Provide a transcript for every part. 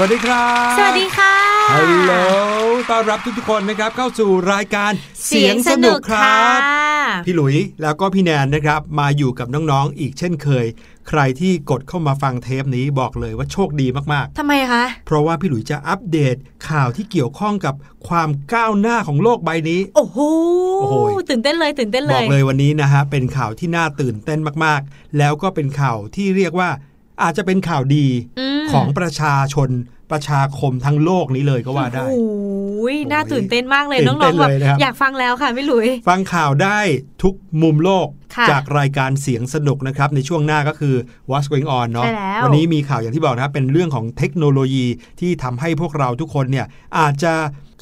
วัสดีครับ สวัสดีค่ะ ฮัลโหล ต้อนรับทุกๆคนนะครับเข้าสู่รายการเสียงสนุกครับ พี่หลุยแล้วก็พี่แนนนะครับ มาอยู่กับน้องๆอีกเช่นเคย ใครที่กดเข้ามาฟังเทปนี้บอกเลยว่าโชคดีมากทำไมคะๆเพราะว่าพี่หลุยจะอัปเดตข่าวที่เกี่ยวข้องกับความก้าวหน้าของโลกใบนี้ โอ้โหโอ้โหตื่นเต้นเลยตื่นเต้นเลบอกยเลยวันนี้นะฮะเป็นข่าวที่น่าตื่นเต้นมากๆ แล้วก็เป็นข่าวที่เรียกว่า อาจจะเป็นข่าวดีมของประชาชนประชาคมทั้งโลกนี้เลยก็ว่าได้โอ้โหน่าตื่นเต้นมากเลยตื่น้นเต้อนงๆแบบเลยนะครับอยากฟังแล้วค่ะพี่หลุย ฟังข่าวได้ทุกมุมโลกค่ะจากรายการเสียงสนุกนะครับ ในช่วงหน้าก็คือ What's Going On เนาะใช่แล้ววันนี้มีข่าวอย่างที่บอกนะครับเป็นเรื่องของเทคโนโลยีที่ทำให้พวกเราทุกคนเนี่ยอาจจะ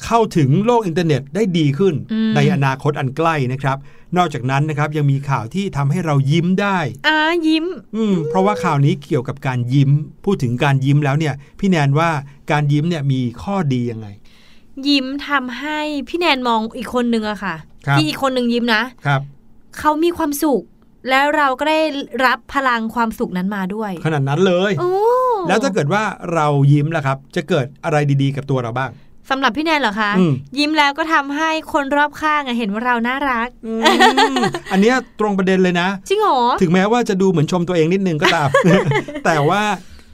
เข้าถึงโลกอินเทอร์เน็ตได้ดีขึ้น ในอนาคตอันใกล้นะครับ นอกจากนั้นนะครับยังมีข่าวที่ทำให้เรายิ้มได้อ่ายิ้ม อืมเพราะว่าข่าวนี้เกี่ยวกับการยิ้ม พูดถึงการยิ้มแล้วเนี่ย พี่แนนว่าการยิ้มเนี่ยมีข้อดียังไง ยิ้มทำให้พี่แนนมองอีกคนนึงอะค่ะครับที่อีกคนนึงยิ้มนะครับเขามีความสุขแล้วเราก็ได้รับพลังความสุขนั้นมาด้วย ขนาดนั้นเลยโอ้แล้วถ้าเกิดว่าเรายิ้มล่ะครับ จะเกิดอะไรดีๆ กับตัวเราบ้าง สำหรับพี่แนนเหรอคะอืมยิ้มแล้วก็ทำให้คนรอบข้างอะเห็นว่าเราน่ารักอืมอันเนี้ยตรงประเด็นเลยนะจริงเหรอถึงแม้ว่าจะดูเหมือนชมตัวเองนิดนึงก็ตาม แต่ว่า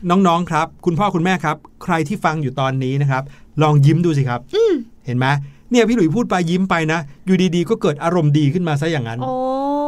น้องๆครับ คุณพ่อคุณแม่ครับ ใครที่ฟังอยู่ตอนนี้นะครับ ลองยิ้มดูสิครับเห็นไหมเนี่ยพี่หลุยพูดไปยิ้มไปนะ อยู่ดีๆ ก็เกิดอารมณ์ดีขึ้นมาซะอย่างนั้นโอ้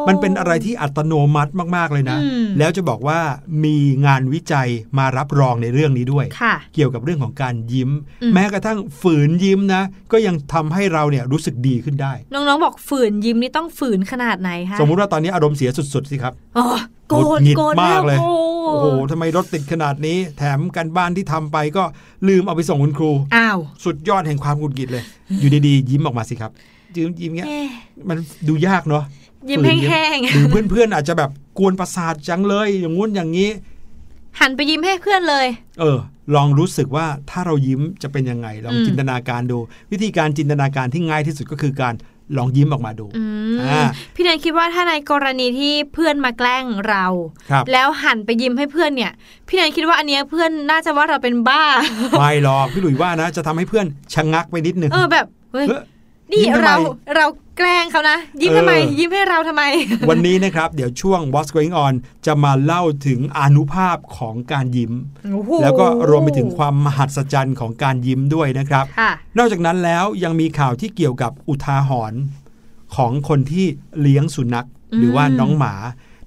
มันเป็นอะไรที่อัตโนมัติมากๆเลยนะอืมแล้วจะบอกว่ามีงานวิจัยมารับรองในเรื่องนี้ด้วยค่ะเกี่ยวกับเรื่องของการยิ้มอืมแม้กระทั่งฝืนยิ้มนะ ก็ยังทำให้เราเนี่ยรู้สึกดีขึ้นได้ น้องๆบอกฝืนยิ้มนี่ต้องฝืนขนาดไหนคะสมมุติว่าตอนนี้อารมณ์เสียสุดๆสิครับอ๋อโกรหงุธดหงิดโกรธมากเลยโอ้โอ้โหทำไมรถติดขนาดนี้ แถมการบ้านที่ทำไปก็ลืมเอาไปส่งคุณครู อ้าว สุดยอดแห่งความหงุดหงิดเลย อยู่ดีๆ ยิ้มออกมาสิครับยิ้มยิ้มเงี้ยเอ๊ะมันดูยากเนาะ ยิ้มฝืนแห้งหรือเพื่อนๆอาจจะแบบกวนประสาทจังเลย อย่างงู้นอย่างนี้ๆหันไปยิ้มให้เพื่อนเลย เออ ลองรู้สึกว่าถ้าเรายิ้มจะเป็นยังไงลองอืมจินตนาการดู วิธีการจินตนาการที่ง่ายที่สุดก็คือการลองยิ้มออกมาดูอืมอ่าพี่แนนคิดว่าถ้าในกรณีที่เพื่อนมาแกล้งเราครับแล้วหันไปยิ้มให้เพื่อนเนี่ย พี่แนนคิดว่าอันเนี้ยเพื่อนน่าจะว่าเราเป็นบ้าไม่หรอกพี่หลุยว่านะ จะทำให้เพื่อนชะงักไปนิดนึงเออแบบเฮ้ยเฮ้ยนี่ยิ้มทำไมเราเรา แกล้งเขานะ ยิ้มเออทำไม ยิ้มให้เราทำไม วันนี้นะครับ เดี๋ยวช่วง What's Going On จะมาเล่าถึงอานุภาพของการยิ้มโอ้โหแล้วก็รวมไปถึงความมหัศจรรย์ของการยิ้มด้วยนะครับค่ะนอกจากนั้นแล้วยังมีข่าวที่เกี่ยวกับอุทาหรณ์ของคนที่เลี้ยงสุนัข หรือว่าอืมน้องหมา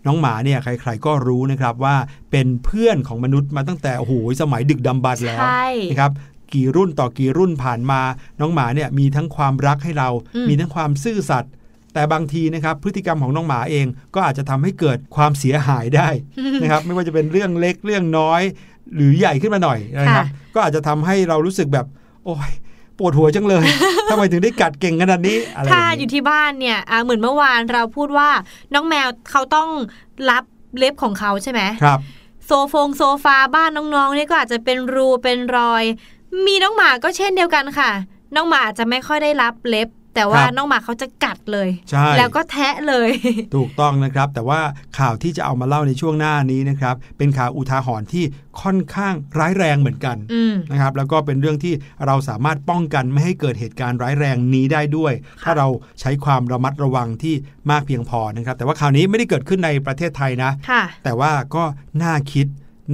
น้องหมาเนี่ยใคร ๆ ก็รู้นะครับว่าเป็นเพื่อนของมนุษย์มาตั้งแต่โอ้โหสมัยดึกดำบรรพ์แล้วใช่นะครับ กี่รุ่นต่อกี่รุ่นผ่านมา น้องหมาเนี่ยมีทั้งความรักให้เราอืมมีทั้งความซื่อสัตย์แต่บางทีนะครับพฤติกรรมของน้องหมาเองก็อาจจะทำให้เกิดความเสียหายได้นะครับไม่ว่าจะเป็นเรื่องเล็กเรื่องน้อย หรือใหญ่ขึ้นมาหน่อยนะครับก็อาจจะทำให้เรารู้สึกแบบ โอ้ยปวดหัวจังเลยทำไมถึงได้กัดเก่งขนาดนี้อะไรถ้าอย่างอยู่นี้ที่บ้านเนี่ยอ่าเหมือนเมื่อวานเราพูดว่าน้องแมวเขาต้องรับเล็บของเขาใช่ไหมครับโซฟงโซฟาบ้านน้องๆเนี่ยก็อาจจะเป็นรูเป็นรอย มีน้องหมาก็เช่นเดียวกันค่ะ น้องหมาอาจจะไม่ค่อยได้รับเล็บ แต่ว่าครับน้องหมาเขาจะกัดเลยใช่แล้วก็แทะเลย ถูกต้องนะครับ แต่ว่าข่าวที่จะเอามาเล่าในช่วงหน้านี้นะครับ เป็นข่าวอุทาหรณ์ที่ค่อนข้างร้ายแรงเหมือนกันอืมนะครับ แล้วก็เป็นเรื่องที่เราสามารถป้องกันไม่ให้เกิดเหตุการณ์ร้ายแรงนี้ได้ด้วย ถ้าเราใช้ความระมัดระวังที่มากเพียงพอนะครับ แต่ว่าข่าวนี้ไม่ได้เกิดขึ้นในประเทศไทยนะค่ะแต่ว่าก็น่าคิด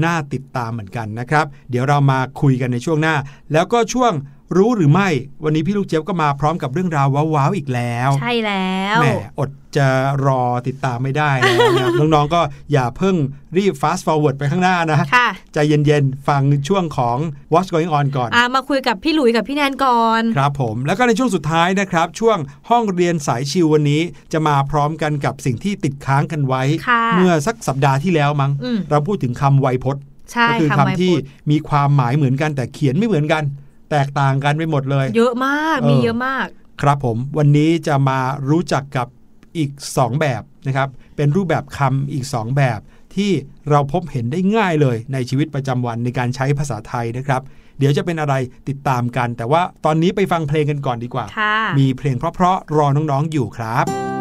น่าติดตามเหมือนกันนะครับ เดี๋ยวเรามาคุยกันในช่วงหน้า แล้วก็ช่วง รู้หรือไม่วันนี้พี่ลูกเจี๊ยบก็มาพร้อมกับเรื่องราวว้าวๆอีกแล้ว ใช่แล้วแหมอดจะรอติดตามไม่ได้แล้วนะครับน้องๆก็อย่าเพิ่งรีบ fast forward ไปข้างหน้านะค่ะใจเย็นๆ ฟังช่วงของ What's Going On ก่อนอ่ามาคุยกับพี่หลุยกับพี่แนนก่อน ครับผมแล้วก็ในช่วงสุดท้ายนะครับ ช่วงห้องเรียนสายชิววันนี้จะมาพร้อมกันกับสิ่งที่ติดค้างกันไว้ค่ะเมื่อสักสัปดาห์ที่แล้วมั้งอืมเราพูดถึงคำไวยพจน์ใช่ก็คือคำคำไว้ที่พูดมีความหมายเหมือนกันแต่เขียนไม่เหมือนกัน แตกต่างกันไปหมดเลย เยอะมากเออมีเยอะมาก ครับผมวันนี้จะมารู้จักกับอีก 2 แบบนะครับเป็นรูปแบบคำอีก 2 แบบที่เราพบเห็นได้ง่ายเลยในชีวิตประจำวันในการใช้ภาษาไทยนะครับ เดี๋ยวจะเป็นอะไรติดตามกัน แต่ว่าตอนนี้ไปฟังเพลงกันก่อนดีกว่าค่ะมีเพลงเพราะๆรอน้องๆอยู่ครับ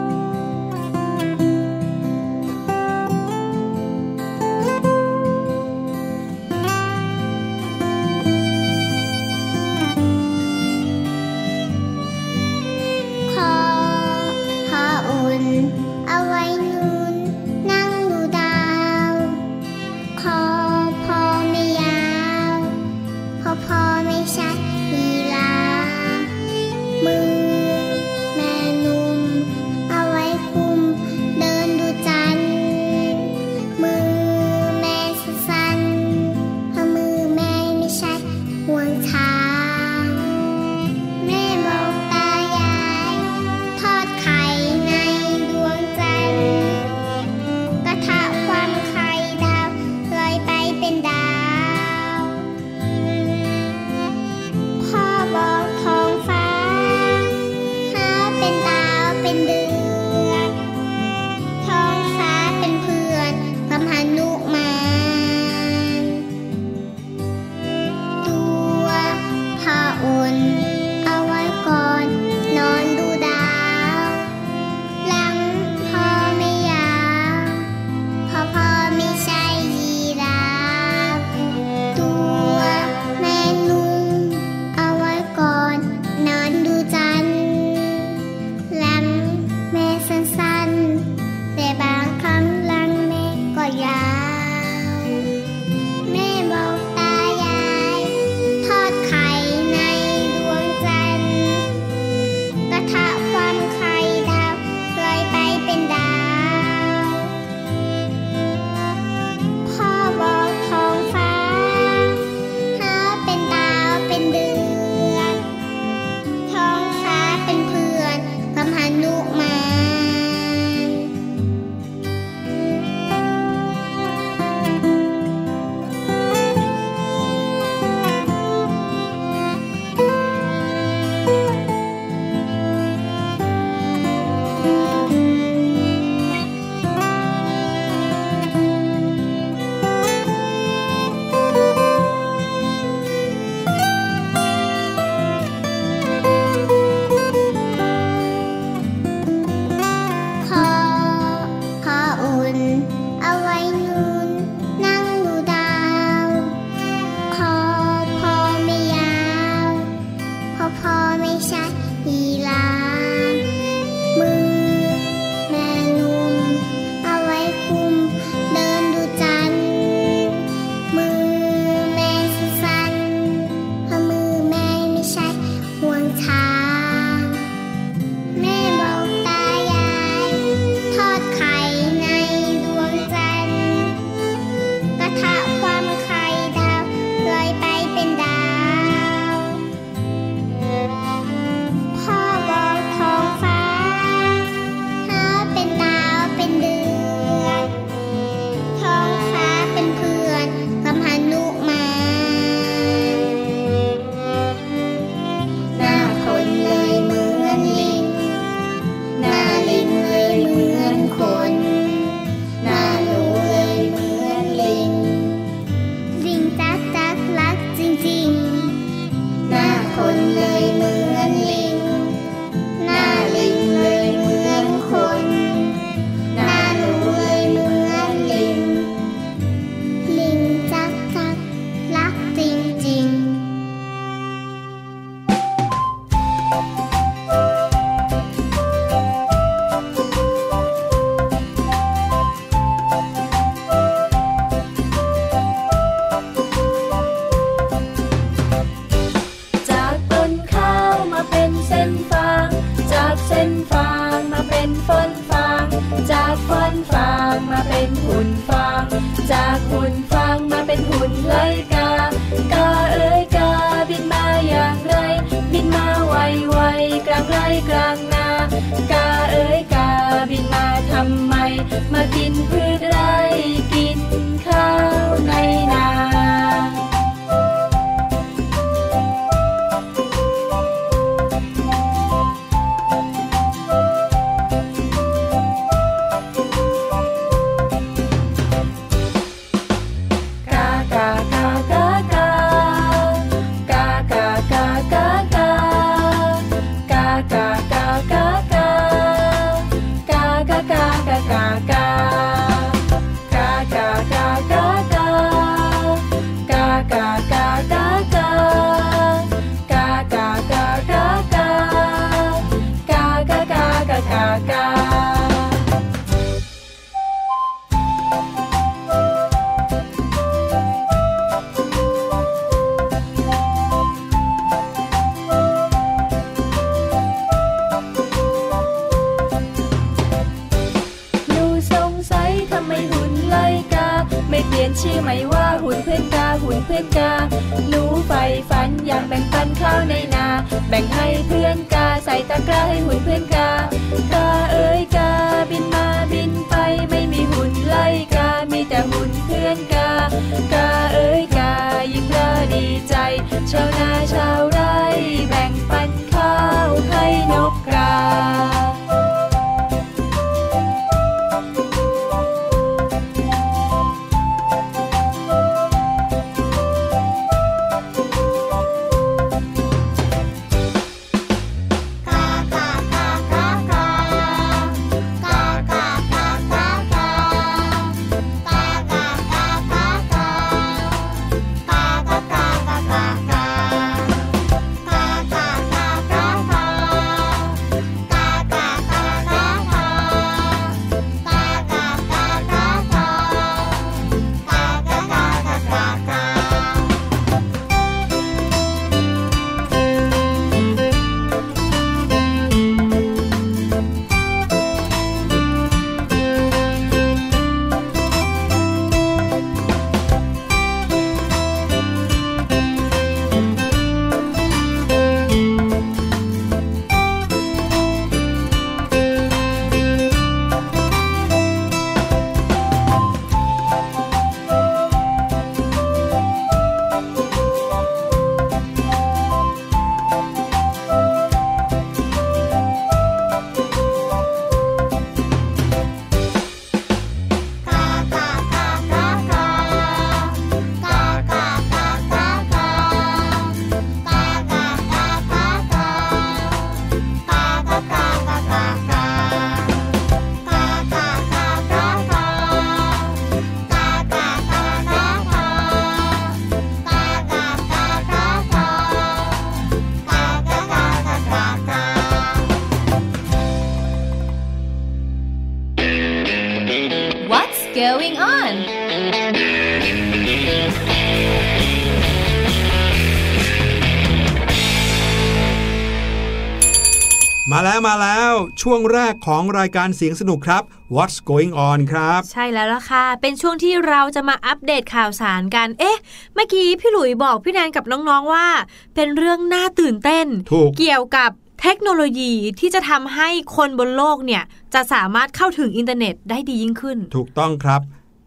ช่วงแรกของรายการเสียงสนุกครับ What's going on ครับ ใช่แล้วล่ะค่ะ เป็นช่วงที่เราจะมาอัปเดตข่าวสารกัน เอ๊ะ เมื่อกี้พี่หลุยบอกพี่แนนกับน้องๆว่า เป็นเรื่องน่าตื่นเต้นถูกเกี่ยวกับเทคโนโลยีที่จะทำให้คนบนโลกเนี่ย จะสามารถเข้าถึงอินเทอร์เน็ตได้ดียิ่งขึ้น ถูกต้องครับ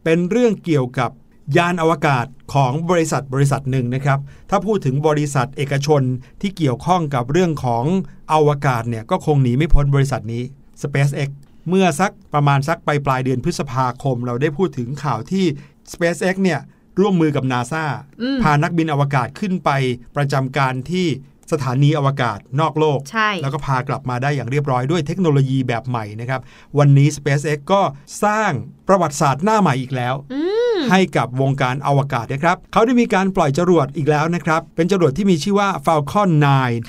เป็นเรื่องเกี่ยวกับยานอวกาศ ของบริษัทบริษัทหนึ่งนะครับ ถ้าพูดถึงบริษัทเอกชนที่เกี่ยวข้องกับเรื่องของอวกาศเนี่ยก็คงหนีไม่พ้นบริษัทนี้ SpaceX เมื่อสักประมาณสักปลายปลายเดือนพฤษภาคม เราได้พูดถึงข่าวที่ SpaceX เนี่ยร่วมมือกับ NASA อืมพานักบินอวกาศขึ้นไปประจำการที่สถานีอวกาศนอกโลกใช่แล้วก็พากลับมาได้อย่างเรียบร้อยด้วยเทคโนโลยีแบบใหม่นะครับ วันนี้ SpaceX ก็สร้างประวัติศาสตร์หน้าใหม่อีกแล้วอืม ให้กับวงการอวกาศนะครับเขาได้มีการปล่อยจรวดอีกแล้วนะครับ เป็นจรวดที่มีชื่อว่า Falcon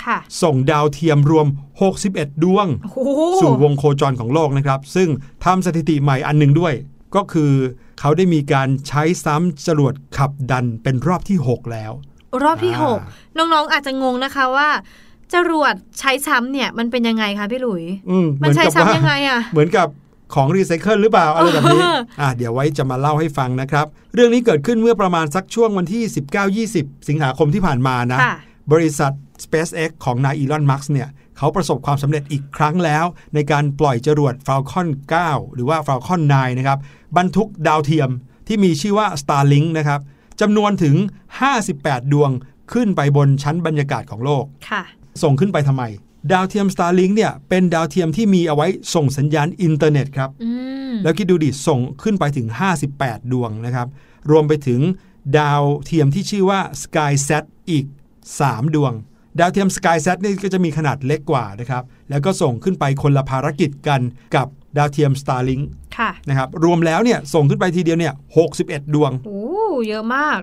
ค่ะ9ส่งดาวเทียมรวม 61 ดวงโอ้โหสู่วงโคจรของโลกนะครับ ซึ่งทำสถิติใหม่อันหนึ่งด้วย ก็คือเขาได้มีการใช้ซ้ำจรวดขับดันเป็นรอบที่ 6 แล้ว รอบที่อ่า6น้องๆอาจจะงงนะคะว่าจรวดใช้ซ้ำเนี่ยมันเป็นยังไงคะพี่หลุยอืมมันใช้เหอกับซ้ำว่ายังไงอะเหมือนกับ ของรีไซเคิลหรือเปล่าอะไรแบบนี้เอออะเดี๋ยวไว้จะมาเล่าให้ฟังนะครับ เรื่องนี้เกิดขึ้นเมื่อประมาณสักช่วงวันที่ 19-20 สิงหาคมที่ผ่านมานะค่ะบริษัท SpaceX ของนายอีลอนมัสก์เนี่ยเขาประสบความสำเร็จอีกครั้งแล้ว ในการปล่อยจรวด Falcon 9 หรือว่า Falcon 9 นะครับ บรรทุกดาวเทียมที่มีชื่อว่า Starlink นะครับจำนวนถึง 58 ดวงขึ้นไปบนชั้นบรรยากาศของโลกค่ะส่งขึ้นไปทำไม ดาวเทียม Starlink เนี่ยเป็นดาวเทียมที่มีเอาไว้ส่งสัญญาณอินเทอร์เน็ตครับอืมแล้วคิดดูดิส่งขึ้นไปถึง 58 ดวงนะครับ รวมไปถึงดาวเทียมที่ชื่อว่า SkySat อีก 3 ดวง ดาวเทียม SkySat นี่ก็จะมีขนาดเล็กกว่านะครับ แล้วก็ส่งขึ้นไปคนละภารกิจกันกับดาวเทียม Starlink ค่ะนะครับรวมแล้วเนี่ยส่งขึ้นไปทีเดียวเนี่ย61 ดวงโอ้เยอะมาก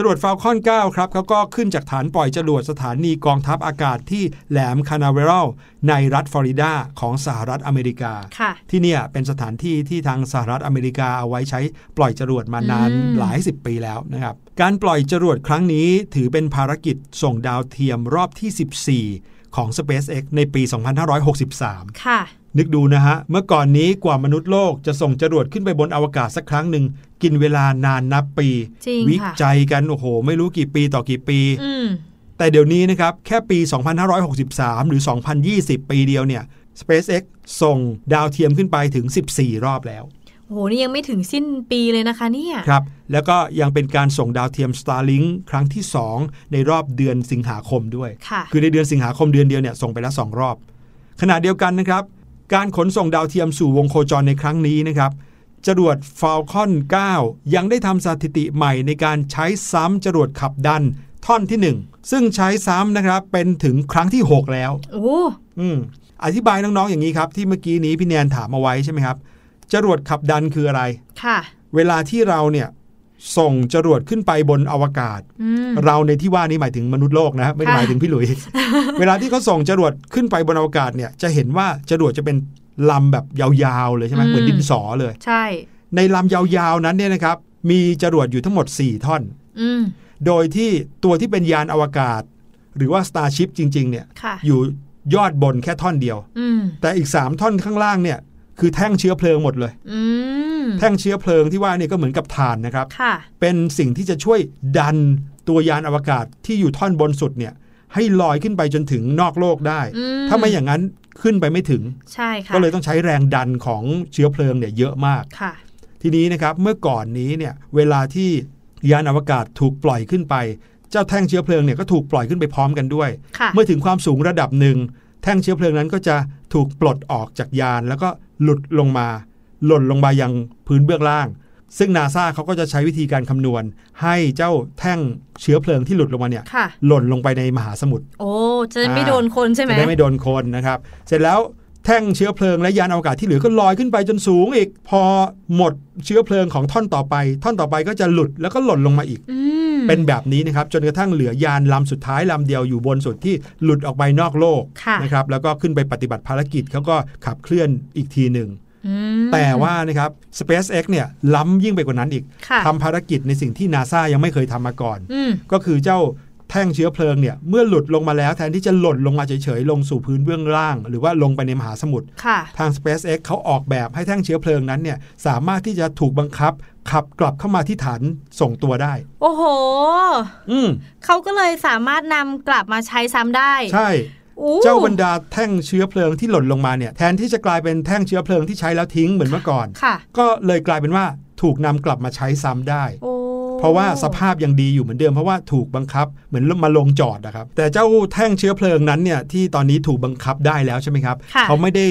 จรวด Falcon 9ครับเขาก็ขึ้นจากฐานปล่อยจรวดสถานีกองทัพอากาศที่แหลมคานาเวรัลในรัฐฟลอริดาของสหรัฐอเมริกาค่ะที่เนี่ยเป็นสถานที่ที่ทางสหรัฐอเมริกาเอาไว้ใช้ปล่อยจรวดมานานอืมหลายสิบปีแล้วนะครับ การปล่อยจรวดครั้งนี้ถือเป็นภารกิจส่งดาวเทียมรอบที่ 14 ของ SpaceX ในปี 2563 ค่ะ นึกดูนะฮะ เมื่อก่อนนี้กว่ามนุษย์โลกจะส่งจรวดขึ้นไปบนอวกาศสักครั้งหนึ่ง กินเวลานานนับปีจริงวิค่ะจัยกัน โอ้โห ไม่รู้กี่ปีต่อกี่ปีอืมแต่เดี๋ยวนี้นะครับ แค่ปี 2563 หรือ 2020 ปีเดียวเนี่ย SpaceX ส่งดาวเทียมขึ้นไปถึง 14 รอบแล้วโหนี่ยังไม่ถึงสิ้นปีเลยนะคะเนี่ย ครับ แล้วก็ยังเป็นการส่งดาวเทียม Starlink ครั้งที่ 2 ในรอบเดือนสิงหาคมด้วยค่ะคือในเดือนสิงหาคมเดือนเดียวเนี่ยส่งไปแล้ว 2 รอบ ขณะเดียวกันนะครับ การขนส่งดาวเทียมสู่วงโคจรในครั้งนี้นะครับจรวด Falcon 9 ยังได้ทำสถิติใหม่ในการใช้ซ้ำจรวดขับดันท่อนที่ 1 ซึ่งใช้ซ้ำนะครับเป็นถึงครั้งที่ 6 แล้ว โอ้อืมอธิบายน้องๆอย่างนี้ครับที่เมื่อกี้นี้พี่แนนถามเอาไว้ใช่ไหมครับจรวดขับดันคืออะไร ค่ะ เวลาที่เราเนี่ย ส่งจรวดขึ้นไปบนอวกาศอืมเราในที่ว่านี้หมายถึงมนุษย์โลกนะไม่ได้ค่ะหมายถึงพี่หลุย เวลาที่เขาส่งจรวดขึ้นไปบนอวกาศเนี่ยจะเห็นว่าจรวดจะเป็นลำแบบยาวๆเลยใช่ไหมเหมือนดินสอเลย ใช่ ในลำยาวๆนั้นเนี่ยนะครับ มีจรวดอยู่ทั้งหมด 4 ท่อนอืมโดยที่ตัวที่เป็นยานอวกาศ หรือว่า Starship จริง ๆ เนี่ยค่ะอยู่ยอดบนแค่ท่อนเดียวอืมแต่อีก 3 ท่อนข้างล่างเนี่ย คือแท่งเชื้อเพลิงหมดเลยอืมแท่งเชื้อเพลิงที่ว่าเนี่ยก็เหมือนกับถ่านนะครับค่ะเป็นสิ่งที่จะช่วยดันตัวยานอวกาศที่อยู่ท่อนบนสุดเนี่ย ให้ลอยขึ้นไปจนถึงนอกโลกได้อืมถ้าไม่อย่างนั้นขึ้นไปไม่ถึงใช่ค่ะก็เลยต้องใช้แรงดันของเชื้อเพลิงเนี่ยเยอะมากค่ะ ทีนี้นะครับเมื่อก่อนนี้เนี่ยเวลาที่ยานอวกาศถูกปล่อยขึ้นไป เจ้าแท่งเชื้อเพลิงเนี่ยก็ถูกปล่อยขึ้นไปพร้อมกันด้วยค่ะเมื่อถึงความสูงระดับหนึ่งแท่งเชื้อเพลิงนั้นก็จะถูกปลดออกจากยานแล้วก็ หลุดลงมา หล่นลงมายังพื้นเบื้องล่าง ซึ่งนาซาเขาก็จะใช้วิธีการคำนวณ ให้เจ้าแท่งเชื้อเพลิงที่หลุดลงมาเนี่ยค่ะหล่นลงไปในมหาสมุทรโอ้จะไม่โดนคนใช่ไหมจะได้ไม่โดนคนนะครับ เสร็จแล้ว แท่งเชื้อเพลิงและยานอวกาศที่เหลือก็ลอยขึ้นไปจนสูงอีก พอหมดเชื้อเพลิงของท่อนต่อไป ท่อนต่อไปก็จะหลุดแล้วก็หล่นลงมาอีกอืมเป็นแบบนี้นะครับจนกระทั่งเหลือยานลำสุดท้ายลำเดียวอยู่บนสุดที่หลุดออกไปนอกโลกค่ะนะครับแล้วก็ขึ้นไปปฏิบัติภารกิจเขาก็ขับเคลื่อนอีกทีหนึ่งอืมแต่ว่านะครับ SpaceX เนี่ยล้ำยิ่งไปกว่านั้นอีกค่ะทำภารกิจในสิ่งที่นาซายังไม่เคยทำมาก่อนอืมก็คือเจ้า แท่งเชื้อเพลิงเนี่ยเมื่อหลุดลงมาแล้วแทนที่จะหล่นลงมาเฉยๆลงสู่พื้นเบื้องล่าง หรือว่าลงไปในมหาสมุทรค่ะทาง SpaceX เขาออกแบบให้แท่งเชื้อเพลิงนั้นเนี่ยสามารถที่จะถูกบังคับขับกลับเข้ามาที่ฐานส่งตัวได้ โอ้โห อืมเขาก็เลยสามารถนำกลับมาใช้ซ้ำได้ ใช่อู้เจ้าบรรดาแท่งเชื้อเพลิงที่หล่นลงมาเนี่ยแทนที่จะกลายเป็นแท่งเชื้อเพลิงที่ใช้แล้วทิ้งเหมือนเมื่อก่อนค่ะก็เลยกลายเป็นว่าถูกนำกลับมาใช้ซ้ำได้โอ้ เพราะว่าสภาพยังดีอยู่เหมือนเดิมเพราะว่าถูกบังคับเหมือนมาลงจอดนะครับ แต่เจ้าแท่งเชื้อเพลิงนั้นเนี่ยที่ตอนนี้ถูกบังคับได้แล้วใช่ไหมครับค่ะเขาไม่ได้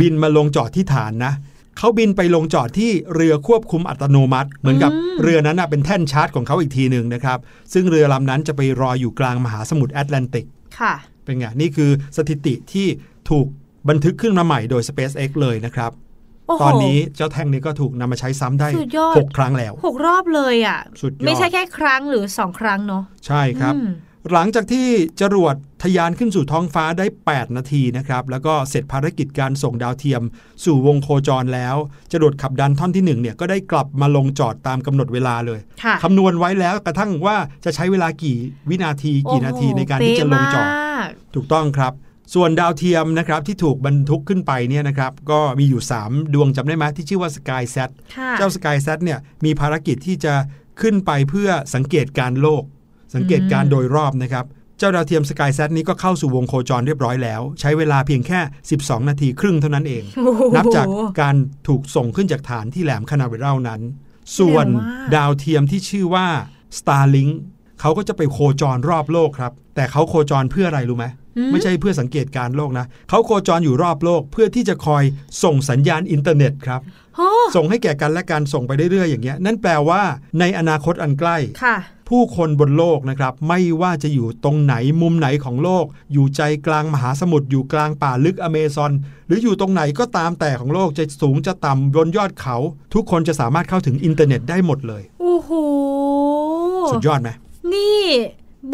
บินมาลงจอดที่ฐานนะเขาบินไปลงจอดที่เรือควบคุมอัตโนมัติ เหมือนกับเรือนั้นนะเป็นแท่นชาร์จของเขาอีกทีหนึ่งนะครับ ซึ่งเรือลำนั้นจะไปรออยู่กลางมหาสมุทรแอตแลนติกค่ะเป็นไงนี่คือสถิติที่ถูกบันทึกขึ้นมาใหม่โดย SpaceX เลยนะครับโอ้โห ตอนนี้เจ้าแท่งนี้ก็ถูกนำมาใช้ซ้ำได้สุดยอดหกครั้งแล้วหกรอบเลยอะสุดยอดไม่ใช่แค่ครั้งหรือสองครั้งเนาะใช่ครับอืมหลังจากที่จรวดทะยานขึ้นสู่ท้องฟ้าได้ 8 นาทีนะครับ แล้วก็เสร็จภารกิจการส่งดาวเทียม สู่วงโคจรแล้ว จรวดขับดันท่อนที่1เนี่ยก็ได้กลับมาลงจอดตามกำหนดเวลาเลยค่ะคำนวณไว้แล้วกระทั่งว่าจะใช้เวลากี่วินาทีกี่นาทีในการที่จะลงจอดโโหเป๊มากถูกต้องครับ ส่วนดาวเทียมนะครับที่ถูกบรรทุกขึ้นไปเนี่ยนะครับก็มีอยู่ 3 ดวงจำได้ไหมที่ชื่อว่า Sky Sat ค่ะเจ้า Sky Sat เนี่ยมีภารกิจที่จะขึ้นไปเพื่อสังเกตการโลก สังเกตการโดยรอบนะครับ เจ้าดาวเทียม Sky Sat นี้ก็เข้าสู่วงโคจรเรียบร้อยแล้ว ใช้เวลาเพียงแค่ 12 นาทีครึ่งเท่านั้นเองโอ้โหนับจากการถูกส่งขึ้นจากฐานที่แหลมคานาเวรัลนั้น ส่วนเร็วมากดาวเทียมที่ชื่อว่า Starlink เขาก็จะไปโคจรรอบโลกครับ แต่เขาโคจรเพื่ออะไรรู้ไหมอืม ไม่ใช่เพื่อสังเกตการณ์โลกนะเขาโคจรอยู่รอบโลกเพื่อที่จะคอยส่งสัญญาณอินเทอร์เน็ตครับโอ้ส่งให้แก่กันและกันส่งไปเรื่อยๆอย่างเงี้ยนั่นแปลว่าในอนาคตอันใกล้ค่ะผู้คนบนโลกนะครับไม่ว่าจะอยู่ตรงไหนมุมไหนของโลก อยู่ใจกลางมหาสมุทรอยู่กลางป่าลึกอเมซอน หรืออยู่ตรงไหนก็ตามแต่ของโลกจะสูงจะต่ำบนยอดเขา ทุกคนจะสามารถเข้าถึงอินเทอร์เน็ตได้หมดเลย โอ้โห สุดยอดไหมนี่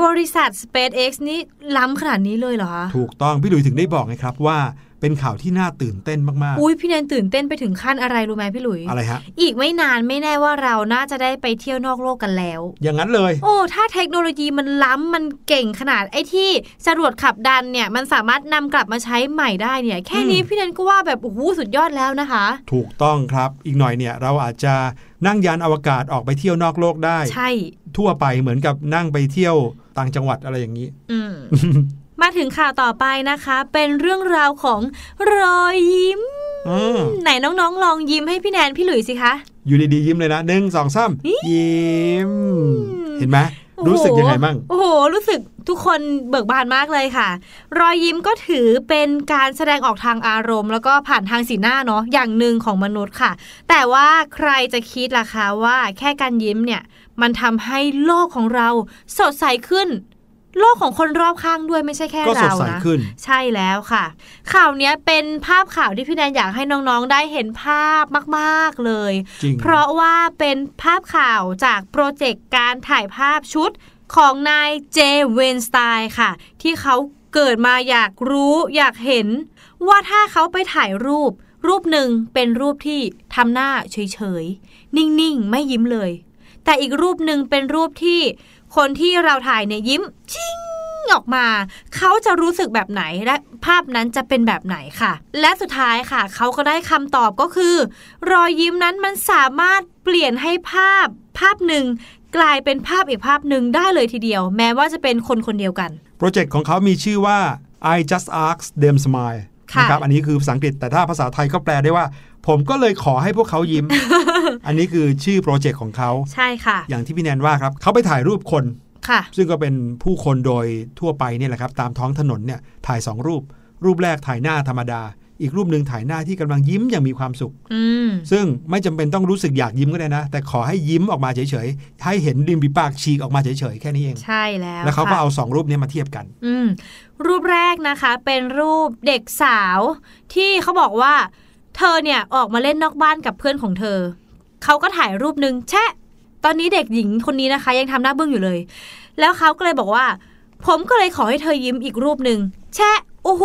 บริษัท SpaceX นี่ล้ำขนาดนี้เลยเหรอคะถูกต้องพี่หลุยถึงได้บอกไงครับว่าเป็นข่าวที่น่าตื่นเต้นมากอุ้ยพี่แนนตื่นเต้นไปถึงขั้นอะไรรู้ไหมพี่หลุยๆอะไรฮะ อีกไม่นานไม่แน่ว่าเราน่าจะได้ไปเที่ยวนอกโลกกันแล้ว อย่างนั้นเลย โอ้ ถ้าเทคโนโลยีมันล้ำมันเก่งขนาดไอ้ที่จรวดขับดันเนี่ย มันสามารถนำกลับมาใช้ใหม่ได้เนี่ย แค่นี้อืมพี่แนนก็ว่าแบบโอ้โหสุดยอดแล้วนะคะ ถูกต้องครับ อีกหน่อยเนี่ยเราอาจจะนั่งยานอวกาศออกไปเที่ยวนอกโลกได้ ใช่ ทั่วไปเหมือนกับนั่งไปเที่ยวต่างจังหวัดอะไรอย่างนี้อืมมาถึงข่าวต่อไปนะคะ เป็นเรื่องราวของรอยยิ้มอืมไหนน้องๆ ลองยิ้มให้พี่แนนพี่หลุยสิคะ อยู่ดีๆ ยิ้มเลยนะหนึ่งสองสามยิ้ม เห็นไหมรู้สึกยังไงบ้างโอ้โห รู้สึกทุกคนเบิกบานมากเลยค่ะ รอยยิ้มก็ถือเป็นการแสดงออกทางอารมณ์ แล้วก็ผ่านทางสีหน้าเนาะอย่างหนึ่งของมนุษย์ค่ะ แต่ว่าใครจะคิดล่ะคะว่าแค่การยิ้มเนี่ย มันทำให้โลกของเราสดใสขึ้น โลกของคนรอบข้างด้วยไม่ใช่แค่ก็สดเราใสนะขึ้น ใช่แล้วค่ะ ข่าวเนี้ยเป็นภาพข่าวที่พี่แนนอยากให้น้องๆได้เห็นภาพมากๆเลยจริงเพราะว่าเป็นภาพข่าวจากโปรเจกต์การถ่ายภาพชุดของนายเจเวนสไตน์ค่ะ ที่เขาเกิดมาอยากรู้อยากเห็น ว่าถ้าเขาไปถ่ายรูป รูปหนึ่งเป็นรูปที่ทำหน้าเฉยๆ นิ่งๆ ไม่ยิ้มเลย แต่อีกรูปหนึ่งเป็นรูปที่คนที่เราถ่ายเนี่ยยิ้มชิงออกมา เขาจะรู้สึกแบบไหนและภาพนั้นจะเป็นแบบไหนค่ะ และสุดท้ายค่ะ เขาก็ได้คำตอบก็คือ รอยยิ้มนั้นมันสามารถเปลี่ยนให้ภาพภาพหนึ่งกลายเป็นภาพอีกภาพหนึ่งได้เลยทีเดียว แม้ว่าจะเป็นคนคนเดียวกัน โปรเจกต์ของเขามีชื่อว่า I just ask them smile นะครับอันนี้คือภาษาอังกฤษแต่ถ้าภาษาไทยก็แปลได้ว่า ผมก็เลยขอให้พวกเขายิ้ม อันนี้คือชื่อโปรเจกต์ของเขาใช่ค่ะ อย่างที่พี่แนนว่าครับเขาไปถ่ายรูปคนค่ะ ซึ่งก็เป็นผู้คนโดยทั่วไปเนี่ยแหละครับ ตามท้องถนนเนี่ยถ่าย 2 รูป รูปแรกถ่ายหน้าธรรมดา อีกรูปหนึ่งถ่ายหน้าที่กำลังยิ้มอย่างมีความสุขอืมซึ่งไม่จำเป็นต้องรู้สึกอยากยิ้มก็ได้นะ แต่ขอให้ยิ้มออกมาเฉยๆ ให้เห็นริมฝีปากฉีกออกมาเฉยๆ แค่นี้เอง ใช่แล้ว แล้วเขาก็ค่ะเอาสองรูปนี้มาเทียบกัน อืมรูปแรกนะคะเป็นรูปเด็กสาว ที่เขาบอกว่า เธอเนี่ยออกมาเล่นนอกบ้านกับเพื่อนของเธอ เขาก็ถ่ายรูปหนึ่งแชะ ตอนนี้เด็กหญิงคนนี้นะคะ ยังทำหน้าบึ้งอยู่เลย แล้วเขาก็เลยบอกว่า ผมก็เลยขอให้เธอยิ้มอีกรูปหนึ่งแชะโอ้โห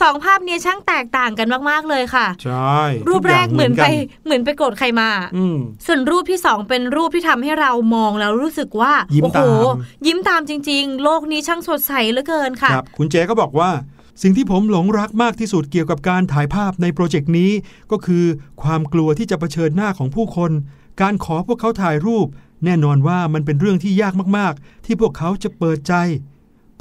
สองภาพเนี้ช่างแตกต่างกันมาก ๆ เลยค่ะ ใช่ รูปแรกทุย่างเหมือนไปกัเหมือนไปโกรธใครมาอืมส่วนรูปที่สองเป็นรูปที่ทำให้เรามองแล้วรู้สึกว่ายิ้มโอ้โหตามยิ้มตามจริง ๆ โลกนี้ช่างสดใสเหลือเกินค่ะครับคุณเจก็บอกว่าสิ่งที่ผมหลงรักมากที่สุดเกี่ยวกับการถ่ายภาพในโปรเจกต์นี้ ก็คือความกลัวที่จะเผชิญหน้าของผู้คน การขอพวกเขาถ่ายรูป แน่นอนว่ามันเป็นเรื่องที่ยากมากๆ ที่พวกเขาจะเปิดใจ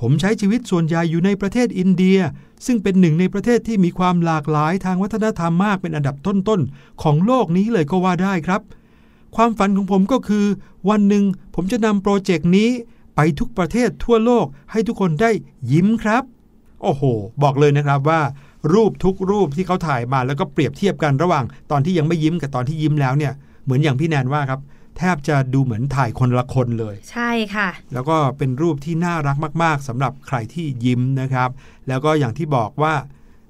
ผมใช้ชีวิตส่วนใหญ่อยู่ในประเทศอินเดีย ซึ่งเป็นหนึ่งในประเทศที่มีความหลากหลายทางวัฒนธรรมมากเป็นอันดับต้นๆ ของโลกนี้เลยก็ว่าได้ครับ ความฝันของผมก็คือ วันหนึ่งผมจะนำโปรเจกต์นี้ไปทุกประเทศทั่วโลกให้ทุกคนได้ยิ้มครับ โอ้โห บอกเลยนะครับว่า รูปทุกรูปที่เขาถ่ายมาแล้วก็เปรียบเทียบกันระหว่าง ตอนที่ยังไม่ยิ้มกับตอนที่ยิ้มแล้วเนี่ยเหมือนอย่างพี่แนนว่าครับ แทบจะดูเหมือนถ่ายคนละคนเลย ใช่ค่ะ แล้วก็เป็นรูปที่น่ารักมาก ๆสำหรับใครที่ยิ้มนะครับ แล้วก็อย่างที่บอกว่า